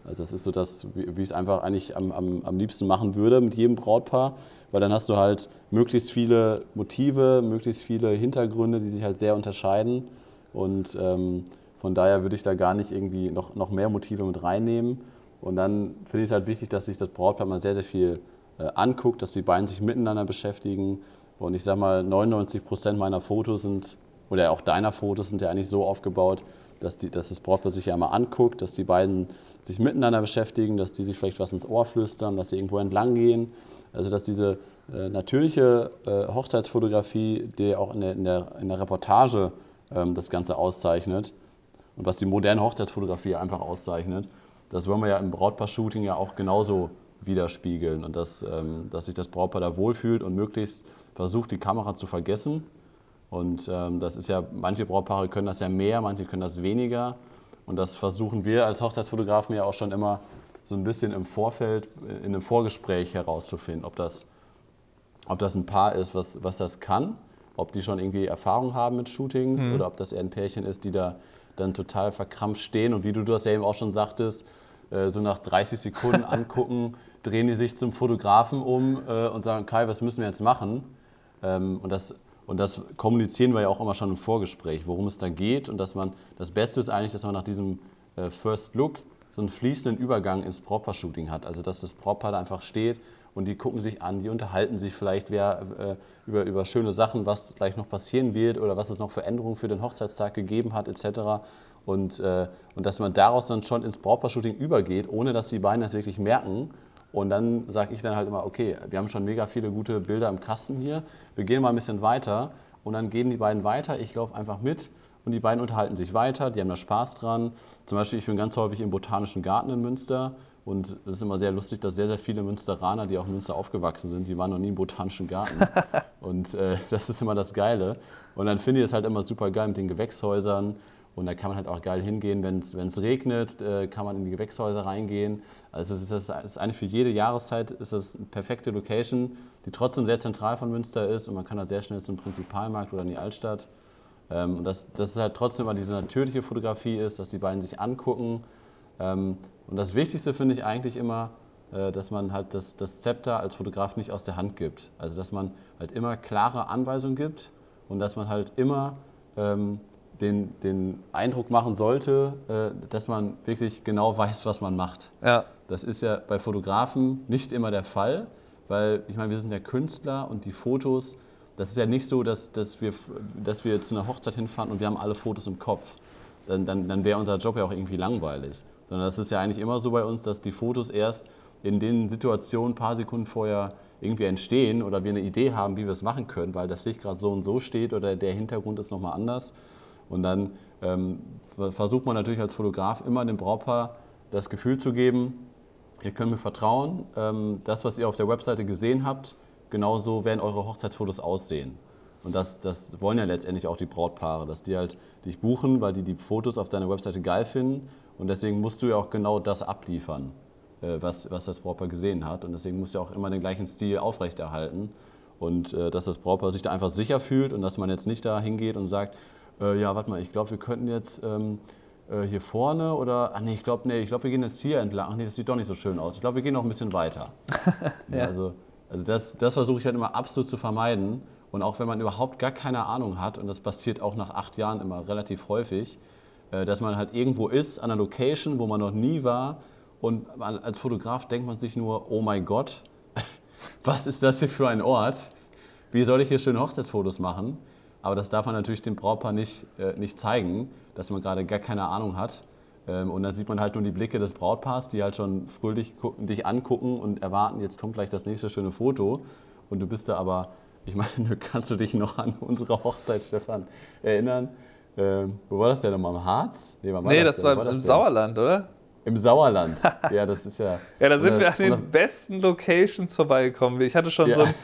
Also das ist so das, wie, ich es einfach eigentlich am, am, am liebsten machen würde mit jedem Brautpaar, weil dann hast du halt möglichst viele Motive, möglichst viele Hintergründe, die sich halt sehr unterscheiden. Und ähm, von daher würde ich da gar nicht irgendwie noch, noch mehr Motive mit reinnehmen. Und dann finde ich es halt wichtig, dass sich das Brautpaar mal sehr, sehr viel äh, anguckt, dass die beiden sich miteinander beschäftigen. Und ich sage mal, 99 Prozent meiner Fotos sind, oder auch deiner Fotos sind ja eigentlich so aufgebaut, dass, die, dass das Brautpaar sich ja mal anguckt, dass die beiden sich miteinander beschäftigen, dass die sich vielleicht was ins Ohr flüstern, dass sie irgendwo entlang gehen. Also dass diese äh, natürliche äh, Hochzeitsfotografie, die auch in der, in der, in der Reportage ähm, das Ganze auszeichnet und was die moderne Hochzeitsfotografie einfach auszeichnet, das wollen wir ja im Brautpaar-Shooting ja auch genauso widerspiegeln und dass, ähm, dass sich das Brautpaar da wohlfühlt und möglichst versucht, die Kamera zu vergessen. Und ähm, das ist ja, manche Brautpaare können das ja mehr, manche können das weniger. Und das versuchen wir als Hochzeitsfotografen ja auch schon immer so ein bisschen im Vorfeld, in einem Vorgespräch herauszufinden, ob das, ob das ein Paar ist, was, was das kann, ob die schon irgendwie Erfahrung haben mit Shootings mhm. oder ob das eher ein Pärchen ist, die da dann total verkrampft stehen. Und wie du das ja eben auch schon sagtest, äh, so nach 30 Sekunden [laughs] angucken, drehen die sich zum Fotografen um äh, und sagen, Kai, was müssen wir jetzt machen? Ähm, und das und das kommunizieren wir ja auch immer schon im Vorgespräch, worum es da geht. Und dass man, das Beste ist eigentlich, dass man nach diesem äh, First Look so einen fließenden Übergang ins Proper-Shooting hat. Also dass das Proper da einfach steht und die gucken sich an, die unterhalten sich vielleicht wer, äh, über, über schöne Sachen, was gleich noch passieren wird oder was es noch für Änderungen für den Hochzeitstag gegeben hat etc. Und, äh, und dass man daraus dann schon ins Proper-Shooting übergeht, ohne dass die beiden das wirklich merken und dann sage ich dann halt immer, okay, wir haben schon mega viele gute Bilder im Kasten hier, wir gehen mal ein bisschen weiter. Und dann gehen die beiden weiter, ich laufe einfach mit. Und die beiden unterhalten sich weiter, die haben da Spaß dran. Zum Beispiel, ich bin ganz häufig im Botanischen Garten in Münster. Und es ist immer sehr lustig, dass sehr, sehr viele Münsteraner, die auch in Münster aufgewachsen sind, die waren noch nie im Botanischen Garten. [laughs] und äh, das ist immer das Geile. Und dann finde ich es halt immer super geil mit den Gewächshäusern und da kann man halt auch geil hingehen, wenn es regnet, äh, kann man in die Gewächshäuser reingehen. Also es ist, das ist eine für jede Jahreszeit ist das eine perfekte Location, die trotzdem sehr zentral von Münster ist und man kann halt sehr schnell zum Prinzipalmarkt oder in die Altstadt. Ähm, und das, das ist halt trotzdem mal diese natürliche Fotografie ist, dass die beiden sich angucken. Ähm, und das Wichtigste finde ich eigentlich immer, äh, dass man halt das, das Zepter als Fotograf nicht aus der Hand gibt. Also dass man halt immer klare Anweisungen gibt und dass man halt immer ähm, den, den Eindruck machen sollte, äh, dass man wirklich genau weiß, was man macht. Ja. Das ist ja bei Fotografen nicht immer der Fall, weil ich meine, wir sind ja Künstler und die Fotos, das ist ja nicht so, dass, dass, wir, dass wir zu einer Hochzeit hinfahren und wir haben alle Fotos im Kopf. Dann, dann, dann wäre unser Job ja auch irgendwie langweilig. Sondern das ist ja eigentlich immer so bei uns, dass die Fotos erst in den Situationen ein paar Sekunden vorher irgendwie entstehen oder wir eine Idee haben, wie wir es machen können, weil das Licht gerade so und so steht oder der Hintergrund ist nochmal anders. Und dann ähm, versucht man natürlich als Fotograf immer dem Brautpaar das Gefühl zu geben, ihr könnt mir vertrauen, ähm, das, was ihr auf der Webseite gesehen habt, genauso werden eure Hochzeitsfotos aussehen. Und das, das wollen ja letztendlich auch die Brautpaare, dass die halt dich buchen, weil die die Fotos auf deiner Webseite geil finden. Und deswegen musst du ja auch genau das abliefern, äh, was, was das Brautpaar gesehen hat. Und deswegen musst du auch immer den gleichen Stil aufrechterhalten. Und äh, dass das Brautpaar sich da einfach sicher fühlt und dass man jetzt nicht da hingeht und sagt, äh, ja, warte mal, ich glaube, wir könnten jetzt ähm, äh, hier vorne oder, ach nee, ich glaube, nee, ich wir gehen jetzt hier entlang. Ach nee, das sieht doch nicht so schön aus. Ich glaube, wir gehen noch ein bisschen weiter. [laughs] ja. Also, also das, das versuche ich halt immer absolut zu vermeiden. Und auch wenn man überhaupt gar keine Ahnung hat, und das passiert auch nach acht Jahren immer relativ häufig, äh, dass man halt irgendwo ist, an einer Location, wo man noch nie war. Und als Fotograf denkt man sich nur, oh mein Gott, [laughs] was ist das hier für ein Ort? Wie soll ich hier schöne Hochzeitsfotos machen? Aber das darf man natürlich dem Brautpaar nicht, äh, nicht zeigen, dass man gerade gar keine Ahnung hat. Ähm, und dann sieht man halt nur die Blicke des Brautpaars, die halt schon fröhlich gucken, dich angucken und erwarten, jetzt kommt gleich das nächste schöne Foto. Und du bist da aber, ich meine, [laughs] kannst du dich noch an unsere Hochzeit, Stefan, erinnern? Ähm, wo war das denn nochmal? Im Harz? Nee, war nee das, das war, war im Sauerland, oder? Im Sauerland. [laughs] ja, das ist ja. ja, da sind wir an den besten Locations vorbeigekommen. Ich hatte schon ja. so ein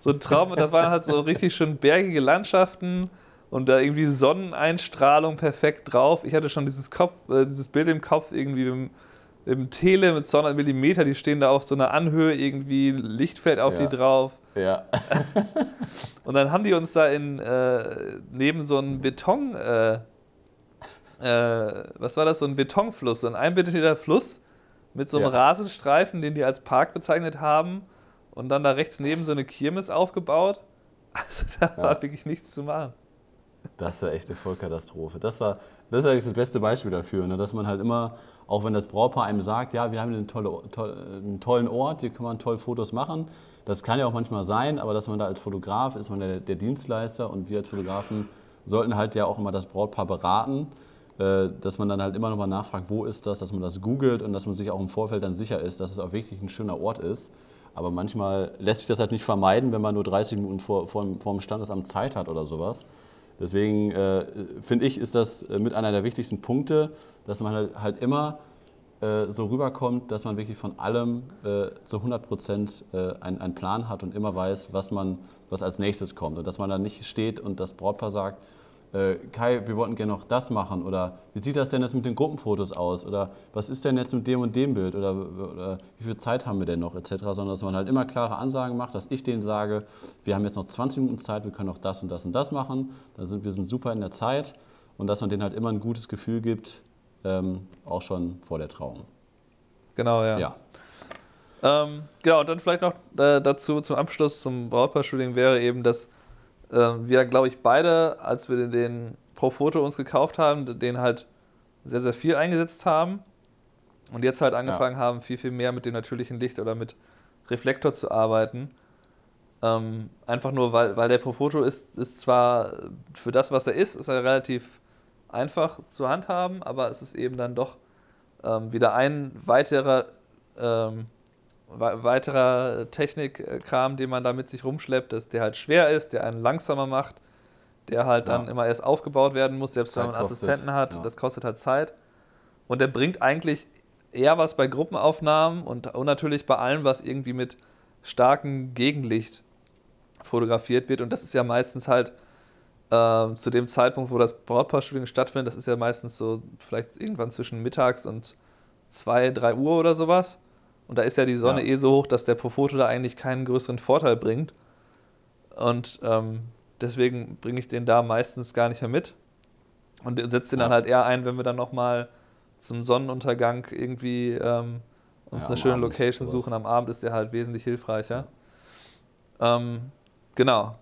so ein Traum. Und das waren halt so richtig schön bergige Landschaften und da irgendwie Sonneneinstrahlung perfekt drauf. Ich hatte schon dieses, Kopf, äh, dieses Bild im Kopf irgendwie im, im Tele mit 200 mm, die stehen da auf so einer Anhöhe, irgendwie Licht fällt auf ja. die drauf. Ja. [laughs] und dann haben die uns da in, äh, neben so einem Beton, äh, äh was war das, so ein Betonfluss, so ein einbetteter Fluss mit so einem ja. Rasenstreifen, den die als Park bezeichnet haben und dann da rechts neben so eine Kirmes aufgebaut. Also da ja. war wirklich nichts zu machen. Das war echt eine Vollkatastrophe. Das war, das ist eigentlich das beste Beispiel dafür, ne? dass man halt immer, auch wenn das Brautpaar einem sagt, ja, wir haben einen, tolle, toll, einen tollen Ort, hier kann man toll Fotos machen. Das kann ja auch manchmal sein, aber dass man da als Fotograf ist, man der, der Dienstleister und wir als Fotografen sollten halt ja auch immer das Brautpaar beraten, äh, dass man dann halt immer nochmal nachfragt, wo ist das, dass man das googelt und dass man sich auch im Vorfeld dann sicher ist, dass es auch wirklich ein schöner Ort ist. Aber manchmal lässt sich das halt nicht vermeiden, wenn man nur 30 Minuten vor, vor, vor dem Standesamt Zeit hat oder sowas. Deswegen äh, finde ich, ist das äh, mit einer der wichtigsten Punkte, dass man halt, halt immer äh, so rüberkommt, dass man wirklich von allem äh, zu 100 Prozent äh, einen, einen Plan hat und immer weiß, was, man, was als nächstes kommt. Und dass man da nicht steht und das Brautpaar sagt, äh, Kai, wir wollten gerne noch das machen oder wie sieht das denn jetzt mit den Gruppenfotos aus oder was ist denn jetzt mit dem und dem Bild oder, oder wie viel Zeit haben wir denn noch etc., sondern dass man halt immer klare Ansagen macht, dass ich denen sage, wir haben jetzt noch 20 Minuten Zeit, wir können noch das und das und das machen, dann sind wir sind super in der Zeit und dass man denen halt immer ein gutes Gefühl gibt, ähm, auch schon vor der Trauung. Genau, ja. ja. Ähm, genau, und dann vielleicht noch äh, dazu zum Abschluss zum Brautpaar-Shooting wäre eben, dass wir, glaube ich, beide, als wir den, den Pro Foto uns gekauft haben, den halt sehr, sehr viel eingesetzt haben und jetzt halt angefangen ja. haben, viel, viel mehr mit dem natürlichen Licht oder mit Reflektor zu arbeiten. Ähm, einfach nur, weil, weil der Profoto ist, ist zwar für das, was er ist, ist er relativ einfach zu handhaben, aber es ist eben dann doch ähm, wieder ein weiterer, ähm, weiterer Technikkram, den man da mit sich rumschleppt, dass der halt schwer ist, der einen langsamer macht, der halt ja. dann immer erst aufgebaut werden muss, selbst Zeit wenn man kostet. Assistenten hat, ja. das kostet halt Zeit. Und der bringt eigentlich eher was bei Gruppenaufnahmen und, und natürlich bei allem, was irgendwie mit starkem Gegenlicht fotografiert wird. Und das ist ja meistens halt äh, zu dem Zeitpunkt, wo das Brautpaar-Shooting stattfindet, das ist ja meistens so vielleicht irgendwann zwischen mittags und 2, 3 Uhr oder sowas. Und da ist ja die Sonne ja. eh so hoch, dass der Profoto da eigentlich keinen größeren Vorteil bringt. Und ähm, deswegen bringe ich den da meistens gar nicht mehr mit. Und setze den ja. dann halt eher ein, wenn wir dann nochmal zum Sonnenuntergang irgendwie ähm, uns ja, eine schöne Abend Location suchen. Am Abend ist der halt wesentlich hilfreicher. Ähm, genau.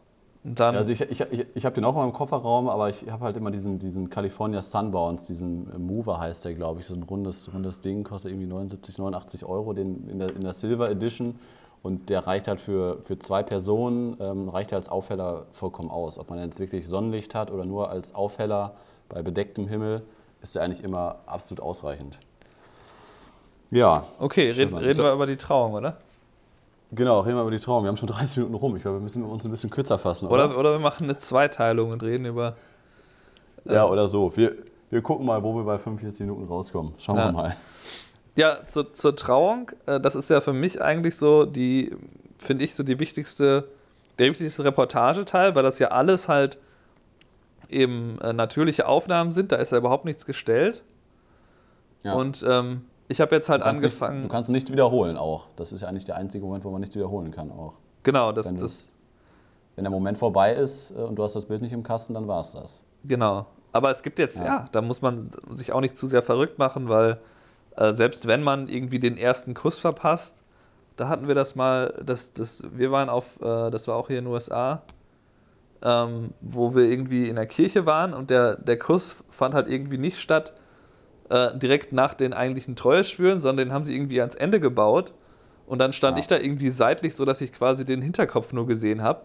Dann also ich, ich, ich, ich habe den auch mal im Kofferraum, aber ich habe halt immer diesen, diesen California Sunbounce, diesen äh, Mover heißt der, glaube ich. Das ist ein rundes, rundes Ding, kostet irgendwie 79, 89 Euro den, in, der, in der Silver Edition. Und der reicht halt für, für zwei Personen, ähm, reicht als Aufheller vollkommen aus. Ob man jetzt wirklich Sonnenlicht hat oder nur als Aufheller bei bedecktem Himmel, ist der eigentlich immer absolut ausreichend. Ja. Okay, reden, reden wir über die Trauung, oder? Genau, reden wir über die Trauung. Wir haben schon [laughs] 30 Minuten rum. Ich glaube, wir müssen uns ein bisschen kürzer fassen. Oder, oder, oder wir machen eine Zweiteilung und reden über. Äh ja, oder so. Wir, wir gucken mal, wo wir bei 45 Minuten rauskommen. Schauen ja. wir mal. Ja, zu, zur Trauung, äh, das ist ja für mich eigentlich so die, finde ich, so die wichtigste, der wichtigste Reportageteil, weil das ja alles halt eben äh, natürliche Aufnahmen sind. Da ist ja überhaupt nichts gestellt. Ja. Und ähm, ich habe jetzt halt du angefangen. Nicht, du kannst nichts wiederholen auch. Das ist ja eigentlich der einzige Moment, wo man nichts wiederholen kann auch. Genau, das, wenn, das, wenn der Moment vorbei ist äh, und du hast das Bild nicht im Kasten, dann war es das. Genau. Aber es gibt jetzt, ja. ja. da muss man sich auch nicht zu sehr verrückt machen, weil äh, selbst wenn man irgendwie den ersten Kuss verpasst, da hatten wir das mal, das, das, wir waren auf, äh, das war auch hier in den USA, ähm, wo wir irgendwie in der Kirche waren und der, der Kuss fand halt irgendwie nicht statt, äh, direkt nach den eigentlichen Treueschwüren, sondern den haben sie irgendwie ans Ende gebaut. Und dann stand ja. ich da irgendwie seitlich, so dass ich quasi den Hinterkopf nur gesehen habe.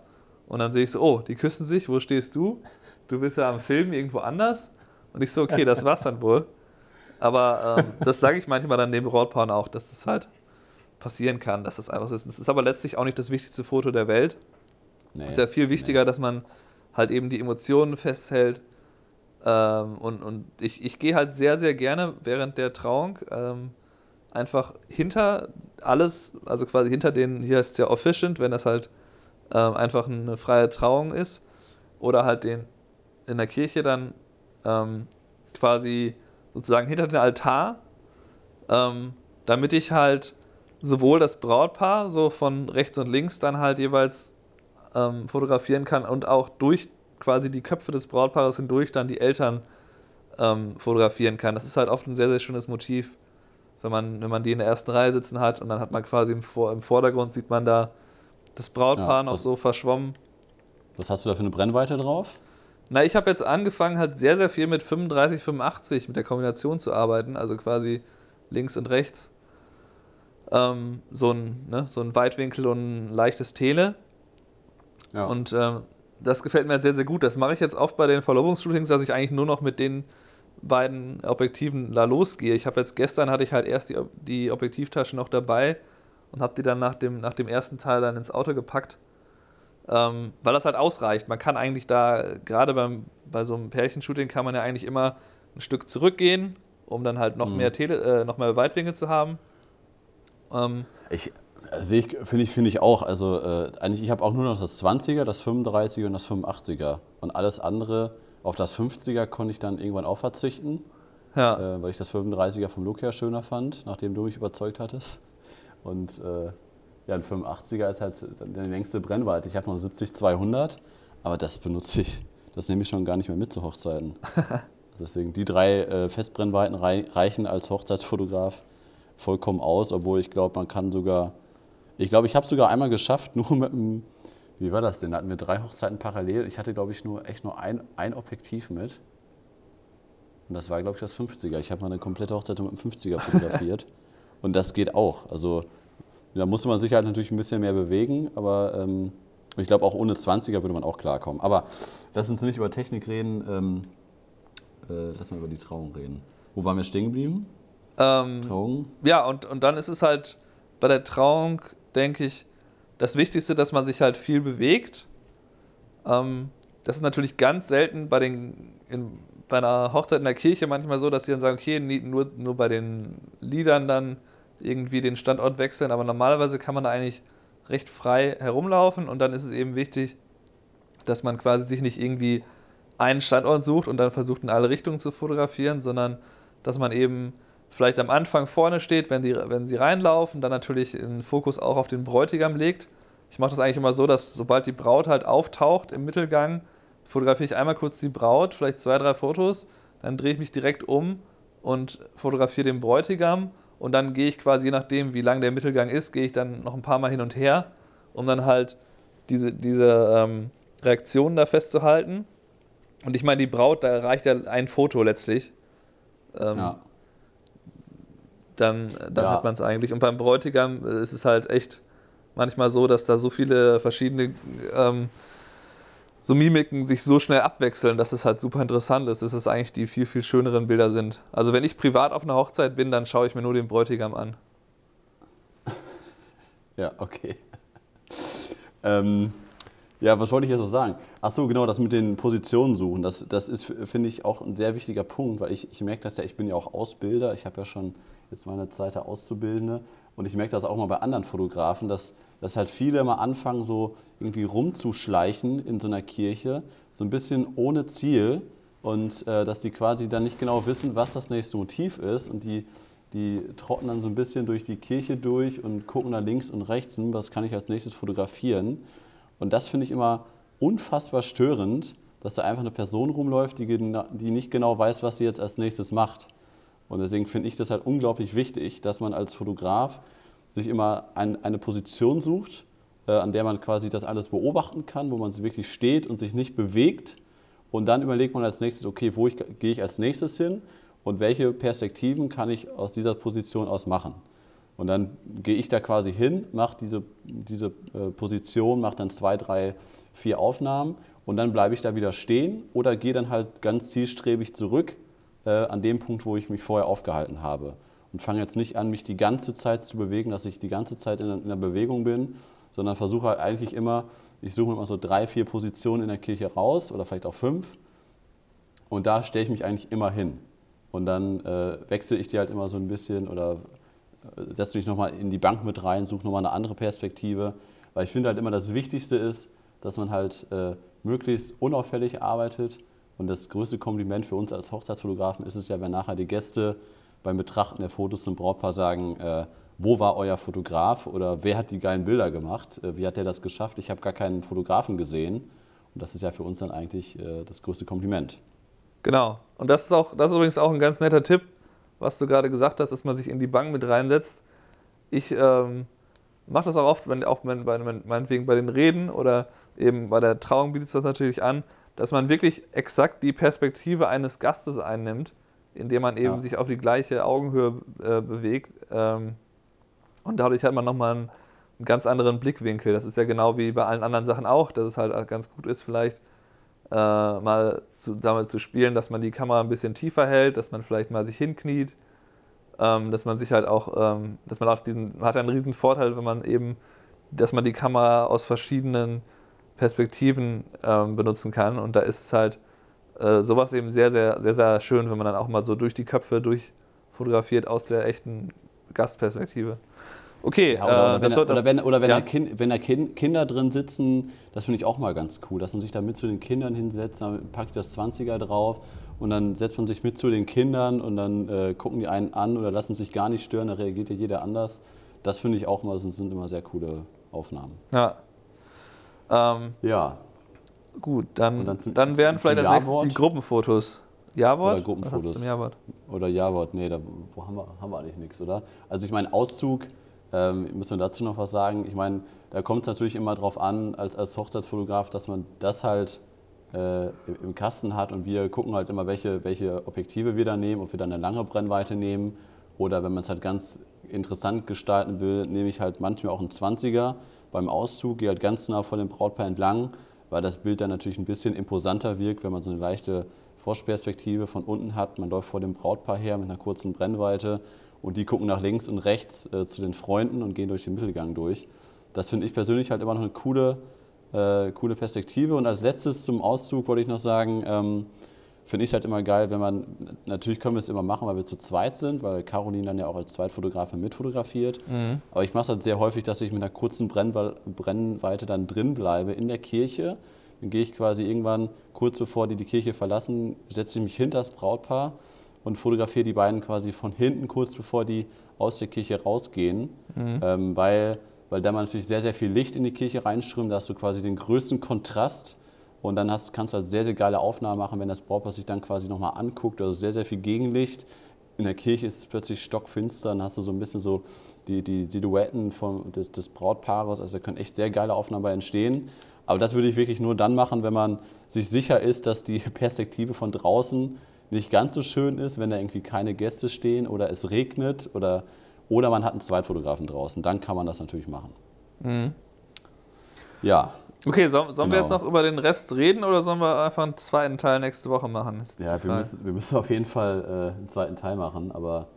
Und dann sehe ich so, oh, die küssen sich, wo stehst du? Du bist ja am Film irgendwo anders. Und ich so, okay, das war's dann wohl. Aber ähm, das sage ich manchmal dann neben Brautpaaren auch, dass das halt passieren kann, dass das einfach so ist. Das ist aber letztlich auch nicht das wichtigste Foto der Welt. Nee, ist ja viel wichtiger, nee. dass man halt eben die Emotionen festhält ähm, und und ich, ich gehe halt sehr, sehr gerne während der Trauung ähm, einfach hinter alles, also quasi hinter den, hier heißt es ja Officiant, wenn das halt ähm, einfach eine freie Trauung ist, oder halt den in der Kirche dann ähm, quasi sozusagen hinter den Altar, ähm, damit ich halt sowohl das Brautpaar so von rechts und links dann halt jeweils ähm, fotografieren kann und auch durch quasi die Köpfe des Brautpaares hindurch dann die Eltern ähm, fotografieren kann. Das ist halt oft ein sehr, sehr schönes Motiv, wenn man, wenn man die in der ersten Reihe sitzen hat und dann hat man quasi im, Vor im Vordergrund sieht man da das Brautpaar ja, noch so verschwommen. Was hast du da für eine Brennweite drauf? Na, ich habe jetzt angefangen, halt sehr, sehr viel mit 35, 85 mit der Kombination zu arbeiten, also quasi links und rechts. Ähm, so, ein, ne, so ein Weitwinkel und ein leichtes Tele. Ja. Und ähm, das gefällt mir sehr, sehr gut. Das mache ich jetzt oft bei den Verlobungsshootings, dass ich eigentlich nur noch mit den beiden Objektiven da losgehe. Ich habe jetzt gestern hatte ich halt erst die, die Objektivtasche noch dabei und habe die dann nach dem, nach dem ersten Teil dann ins Auto gepackt, ähm, weil das halt ausreicht. Man kann eigentlich da, gerade beim, bei so einem Pärchenshooting kann man ja eigentlich immer ein Stück zurückgehen um dann halt noch Mhm. mehr Tele, äh, noch mehr Weitwinkel zu haben. Ähm, Ich, sehe ich, finde ich, finde ich auch. Also äh, eigentlich, ich habe auch nur noch das 20er, das 35er und das 85er. Und alles andere, auf das 50er konnte ich dann irgendwann auch verzichten, ja. äh, weil ich das 35er vom Look her schöner fand, nachdem du mich überzeugt hattest. Und äh, ja, ein 85er ist halt die längste Brennweite. Ich habe noch 70-200, aber das benutze ich, das nehme ich schon gar nicht mehr mit zu Hochzeiten. [laughs] Also deswegen, die drei äh, Festbrennweiten rei reichen als Hochzeitsfotograf vollkommen aus, obwohl ich glaube, man kann sogar, ich glaube, ich habe sogar einmal geschafft, [laughs] nur mit einem, wie war das denn? Da hatten wir drei Hochzeiten parallel. Ich hatte, glaube ich, nur echt nur ein, ein Objektiv mit. Und das war, glaube ich, das 50er. Ich habe mal eine komplette Hochzeit mit einem 50er fotografiert. [laughs] Und das geht auch. Also da musste man sich halt natürlich ein bisschen mehr bewegen, aber ähm, ich glaube, auch ohne 20er würde man auch klarkommen. Aber lass uns nicht über Technik reden, ähm, äh, lass mal über die Trauung reden. Wo waren wir stehen geblieben? Ähm, Trauung? ja, und, und dann ist es halt bei der Trauung, denke ich, das Wichtigste, dass man sich halt viel bewegt. Ähm, das ist natürlich ganz selten bei, den, in, bei einer Hochzeit in der Kirche manchmal so, dass sie dann sagen, okay, nur, nur bei den Liedern dann irgendwie den Standort wechseln, aber normalerweise kann man da eigentlich recht frei herumlaufen und dann ist es eben wichtig, dass man quasi sich nicht irgendwie einen Standort sucht und dann versucht in alle Richtungen zu fotografieren, sondern dass man eben vielleicht am Anfang vorne steht, wenn, die, wenn sie reinlaufen, dann natürlich den Fokus auch auf den Bräutigam legt. Ich mache das eigentlich immer so, dass sobald die Braut halt auftaucht im Mittelgang, fotografiere ich einmal kurz die Braut, vielleicht zwei, drei Fotos, dann drehe ich mich direkt um und fotografiere den Bräutigam und dann gehe ich quasi, je nachdem, wie lang der Mittelgang ist, gehe ich dann noch ein paar Mal hin und her, um dann halt diese, diese ähm, Reaktionen da festzuhalten. Und ich meine, die Braut, da reicht ja ein Foto letztlich. Ähm, Ja. Dann, dann Ja. hat man es eigentlich. Und beim Bräutigam äh, ist es halt echt manchmal so, dass da so viele verschiedene ähm, so Mimiken sich so schnell abwechseln, dass es halt super interessant ist, dass es eigentlich die viel, viel schöneren Bilder sind. Also wenn ich privat auf einer Hochzeit bin, dann schaue ich mir nur den Bräutigam an. [laughs] Ja, okay. [laughs] ähm, ja, was wollte ich jetzt noch sagen? Ach so, genau, das mit den Positionen suchen, das, das ist, finde ich, auch ein sehr wichtiger Punkt, weil ich, ich merke das ja, ich bin ja auch Ausbilder, ich habe ja schon jetzt meine Zeit der Auszubildende und ich merke das auch mal bei anderen Fotografen, dass, dass halt viele mal anfangen, so irgendwie rumzuschleichen in so einer Kirche, so ein bisschen ohne Ziel und äh, dass die quasi dann nicht genau wissen, was das nächste Motiv ist und die die trotten dann so ein bisschen durch die Kirche durch und gucken da links und rechts, hm, was kann ich als nächstes fotografieren. Und das finde ich immer unfassbar störend, dass da einfach eine Person rumläuft, die, die nicht genau weiß, was sie jetzt als nächstes macht. Und deswegen finde ich das halt unglaublich wichtig, dass man als Fotograf sich immer ein, eine Position sucht, äh, an der man quasi das alles beobachten kann, wo man wirklich steht und sich nicht bewegt. Und dann überlegt man als nächstes, okay, wo gehe ich als nächstes hin und welche Perspektiven kann ich aus dieser Position aus machen. Und dann gehe ich da quasi hin, mache diese, diese äh, Position, mache dann zwei, drei, vier Aufnahmen und dann bleibe ich da wieder stehen oder gehe dann halt ganz zielstrebig zurück äh, an dem Punkt, wo ich mich vorher aufgehalten habe. Und fange jetzt nicht an, mich die ganze Zeit zu bewegen, dass ich die ganze Zeit in, in der Bewegung bin, sondern versuche halt eigentlich immer, ich suche immer so drei, vier Positionen in der Kirche raus oder vielleicht auch fünf und da stelle ich mich eigentlich immer hin. Und dann äh, wechsle ich die halt immer so ein bisschen oder äh, setze mich nochmal in die Bank mit rein, suche nochmal eine andere Perspektive. Weil ich finde halt immer, das Wichtigste ist, dass man halt äh, möglichst unauffällig arbeitet. Und das größte Kompliment für uns als Hochzeitsfotografen ist es ja, wenn nachher die Gäste beim Betrachten der Fotos zum Brautpaar sagen, äh, wo war euer Fotograf oder wer hat die geilen Bilder gemacht, äh, wie hat der das geschafft, ich habe gar keinen Fotografen gesehen. Und das ist ja für uns dann eigentlich äh, das größte Kompliment. Genau. Und das ist auch, das ist übrigens auch ein ganz netter Tipp, was du gerade gesagt hast, dass man sich in die Bank mit reinsetzt. Ich ähm, mache das auch oft, wenn, auch wenn, bei, meinetwegen bei den Reden oder eben bei der Trauung bietet es das natürlich an, dass man wirklich exakt die Perspektive eines Gastes einnimmt, indem man eben Ja. sich auf die gleiche Augenhöhe äh, bewegt. Ähm, und dadurch hat man nochmal einen, einen ganz anderen Blickwinkel. Das ist ja genau wie bei allen anderen Sachen auch, dass es halt ganz gut ist, vielleicht äh, mal zu, damit zu spielen, dass man die Kamera ein bisschen tiefer hält, dass man vielleicht mal sich hinkniet, ähm, dass man sich halt auch, ähm, dass man auch diesen, man hat einen riesen Vorteil, wenn man eben, dass man die Kamera aus verschiedenen Perspektiven ähm, benutzen kann und da ist es halt äh, sowas eben sehr, sehr, sehr, sehr schön, wenn man dann auch mal so durch die Köpfe durchfotografiert aus der echten Gastperspektive. Okay, Ja, oder, äh, oder, wenn, das er- das- oder wenn, oder wenn, ja. da kind, wenn da kind, Kinder drin sitzen, das finde ich auch mal ganz cool, dass man sich da mit zu den Kindern hinsetzt, dann packt ich das 20er drauf und dann setzt man sich mit zu den Kindern und dann äh, gucken die einen an oder lassen sich gar nicht stören, da reagiert ja jeder anders. Das finde ich auch mal, sind, sind immer sehr coole Aufnahmen. Ja. Ähm, Ja, gut, dann, dann, dann zum- wären zum vielleicht als nächstes die Gruppenfotos. Ja-Wort? Oder Gruppenfotos. Oder Ja-Wort, nee, da wo haben, wir, haben wir eigentlich nichts, oder? Also ich meine, Auszug, ähm, müssen wir dazu noch was sagen? Ich meine, da kommt es natürlich immer drauf an, als, als Hochzeitsfotograf, dass man das halt äh, im- Kasten hat und wir gucken halt immer, welche, welche Objektive wir da nehmen, ob wir dann eine lange Brennweite nehmen oder wenn man es halt ganz interessant gestalten will, nehme ich halt manchmal auch einen 20er beim Auszug, gehe halt ganz nah vor dem Brautpaar entlang, weil das Bild dann natürlich ein bisschen imposanter wirkt, wenn man so eine leichte Froschperspektive von unten hat. Man läuft vor dem Brautpaar her mit einer kurzen Brennweite und die gucken nach links und rechts äh, zu den Freunden und gehen durch den Mittelgang durch. Das finde ich persönlich halt immer noch eine coole, äh, coole Perspektive. Und als letztes zum Auszug wollte ich noch sagen, ähm, finde ich es halt immer geil, wenn man, natürlich können wir es immer machen, weil wir zu zweit sind, weil Caroline dann ja auch als Zweitfotografin mitfotografiert. Aber ich mache es halt sehr häufig, dass ich mit einer kurzen Brennwe Brennweite dann drin bleibe in der Kirche. Dann gehe ich quasi irgendwann, kurz bevor die die Kirche verlassen, setze ich mich hinter das Brautpaar und fotografiere die beiden quasi von hinten, kurz bevor die aus der Kirche rausgehen. Ähm, weil, weil da natürlich sehr, sehr viel Licht in die Kirche reinströmt, da hast du quasi den größten Kontrast und dann hast, kannst du halt sehr, sehr geile Aufnahmen machen, wenn das Brautpaar sich dann quasi nochmal anguckt. Also sehr, sehr viel Gegenlicht. In der Kirche ist es plötzlich stockfinster, dann hast du so ein bisschen so die, die Silhouetten vom, des, des Brautpaares. Also da können echt sehr geile Aufnahmen bei entstehen. Aber das würde ich wirklich nur dann machen, wenn man sich sicher ist, dass die [laughs] Perspektive von draußen nicht ganz so schön ist, wenn da irgendwie keine Gäste stehen oder es regnet oder, oder man hat einen Zweitfotografen draußen. Dann kann man das natürlich machen. Ja, Okay, so, sollen wir Genau. jetzt noch über den Rest reden oder sollen wir einfach einen zweiten Teil nächste Woche machen? Ja, wir müssen, wir müssen auf jeden Fall äh, einen zweiten Teil machen, aber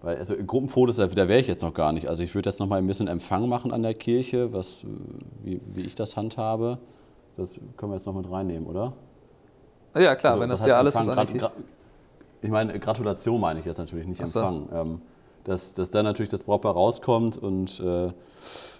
weil, also Gruppenfotos, da, da wäre ich jetzt noch gar nicht. Also ich würde jetzt noch mal ein bisschen Empfang machen an der Kirche, was, wie, wie ich das handhabe. Das können wir jetzt noch mit reinnehmen, oder? Ja, klar, Also, wenn das was heißt ja alles was Empfang? gra- Ich meine, Gratulation meine ich jetzt natürlich, nicht so. Empfang. Ähm, dass, dass dann natürlich das Brautpaar rauskommt und äh,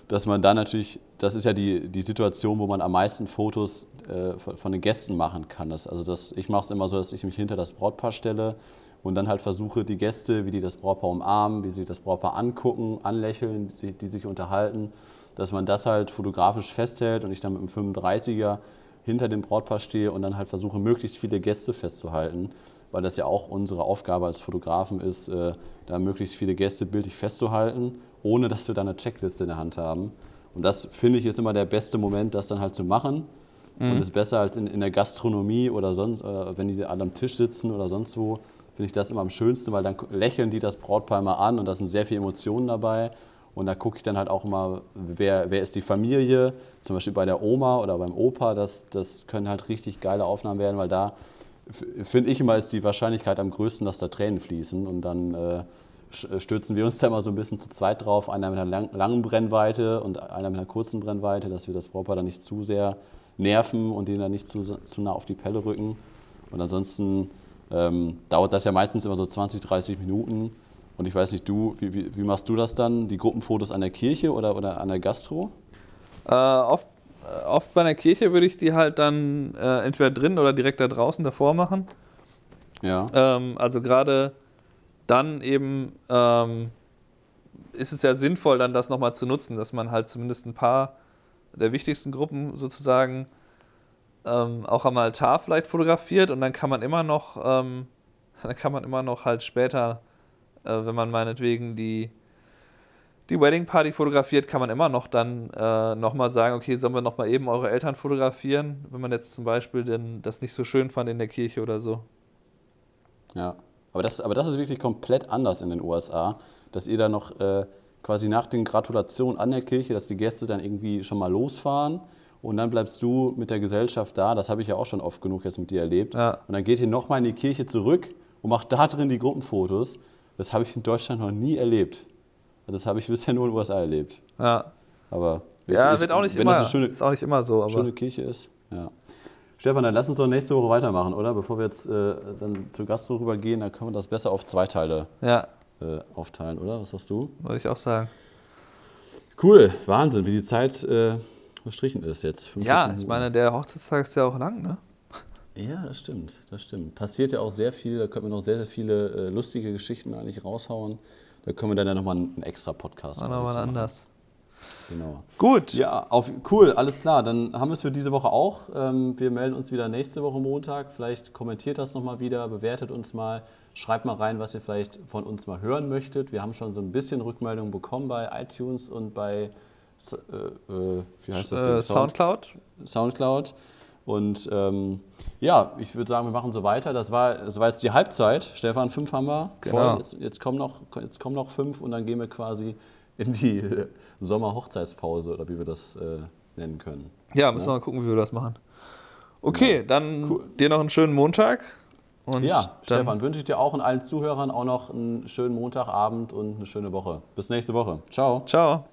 dass man da natürlich, das ist ja die, die Situation, wo man am meisten Fotos äh, von, von den Gästen machen kann. Das, also das, ich mache es immer so, dass ich mich hinter das Brautpaar stelle und dann halt versuche, die Gäste, wie die das Brautpaar umarmen, wie sie das Brautpaar angucken, anlächeln, die, die sich unterhalten, dass man das halt fotografisch festhält und ich dann mit einem 35er hinter dem Brautpaar stehe und dann halt versuche, möglichst viele Gäste festzuhalten, weil das ja auch unsere Aufgabe als Fotografen ist, äh, da möglichst viele Gäste bildlich festzuhalten, ohne dass wir da eine Checkliste in der Hand haben. Und das finde ich ist immer der beste Moment, das dann halt zu machen. Und ist besser als in, in der Gastronomie oder sonst, oder wenn die alle am Tisch sitzen oder sonst wo, finde ich das immer am schönsten, weil dann lächeln die das Brautpaar immer an und da sind sehr viele Emotionen dabei. Und da gucke ich dann halt auch immer, wer, wer ist die Familie, zum Beispiel bei der Oma oder beim Opa, das, das können halt richtig geile Aufnahmen werden, weil da finde ich immer, ist die Wahrscheinlichkeit am größten, dass da Tränen fließen. Und dann äh, sch- stürzen wir uns da mal so ein bisschen zu zweit drauf, einer mit einer lang, langen Brennweite und einer mit einer kurzen Brennweite, dass wir das Brautpaar dann nicht zu sehr nerven und denen dann nicht zu, zu nah auf die Pelle rücken. Und ansonsten ähm, dauert das ja meistens immer so 20, 30 Minuten. Und ich weiß nicht, du, wie, wie, wie machst du das dann? Die Gruppenfotos an der Kirche oder, oder an der Gastro? Äh, oft, oft bei einer Kirche würde ich die halt dann äh, entweder drin oder direkt da draußen davor machen. Ja. Ähm, also gerade dann eben ähm, ist es ja sinnvoll, dann das nochmal zu nutzen, dass man halt zumindest ein paar der wichtigsten Gruppen sozusagen ähm, auch am Altar vielleicht fotografiert und dann kann man immer noch, ähm, [laughs] dann kann man immer noch halt später, wenn man meinetwegen die die Wedding Party fotografiert, kann man immer noch dann äh, nochmal sagen, okay, sollen wir nochmal eben eure Eltern fotografieren, wenn man jetzt zum Beispiel denn das nicht so schön fand in der Kirche oder so. Ja, aber das, aber das ist wirklich komplett anders in den USA, dass ihr da noch äh, quasi nach den Gratulationen an der Kirche, dass die Gäste dann irgendwie schon mal losfahren und dann bleibst du mit der Gesellschaft da. Das habe ich ja auch schon oft genug jetzt mit dir erlebt. Ja. Und dann geht ihr nochmal in die Kirche zurück und macht da drin die Gruppenfotos. Das habe ich in Deutschland noch nie erlebt. Das habe ich [laughs] bisher nur in den USA erlebt. Ja, Aber ja es- wird auch nicht wenn immer, das eine schöne, ist auch nicht immer so, aber schöne Kirche ist. Ja. Stefan, dann lass uns doch nächste Woche weitermachen, oder? Bevor wir jetzt äh, dann zur Gastro rübergehen, dann können wir das besser auf zwei Teile Ja, äh, aufteilen, oder? Was sagst du? würde ich auch sagen. Cool, Wahnsinn, wie die Zeit äh, verstrichen ist jetzt. 45 Ja, ich meine, der Hochzeitstag ist ja auch lang, ne? Ja, das stimmt, das stimmt. Passiert ja auch sehr viel, da können wir noch sehr, sehr viele äh, lustige Geschichten eigentlich raushauen. Da können wir dann ja nochmal einen, einen extra Podcast oder nochmal machen. anders. Genau. Gut. Ja, auf, cool, alles klar. Dann haben wir es für diese Woche auch. Ähm, wir melden uns wieder nächste Woche Montag. Vielleicht kommentiert das nochmal wieder, bewertet uns mal. Schreibt mal rein, was ihr vielleicht von uns mal hören möchtet. Wir haben schon so ein bisschen Rückmeldungen bekommen bei iTunes und bei, äh, äh, wie heißt das Ding? Äh, Soundcloud. Soundcloud. Und ähm, ja, ich würde sagen, wir machen so weiter. Das war, das war jetzt die Halbzeit. Stefan, fünf haben wir. Genau. Voll. Jetzt, jetzt, kommen noch, jetzt kommen noch fünf und dann gehen wir quasi in die äh, [laughs] Sommerhochzeitspause oder wie wir das äh, nennen können. Ja, müssen wir mal gucken, wie wir das machen. Okay, dann dir noch einen schönen Montag. Und Ja, Stefan, wünsche ich dir auch und allen Zuhörern auch noch einen schönen Montagabend und eine schöne Woche. Bis nächste Woche. Ciao. Ciao.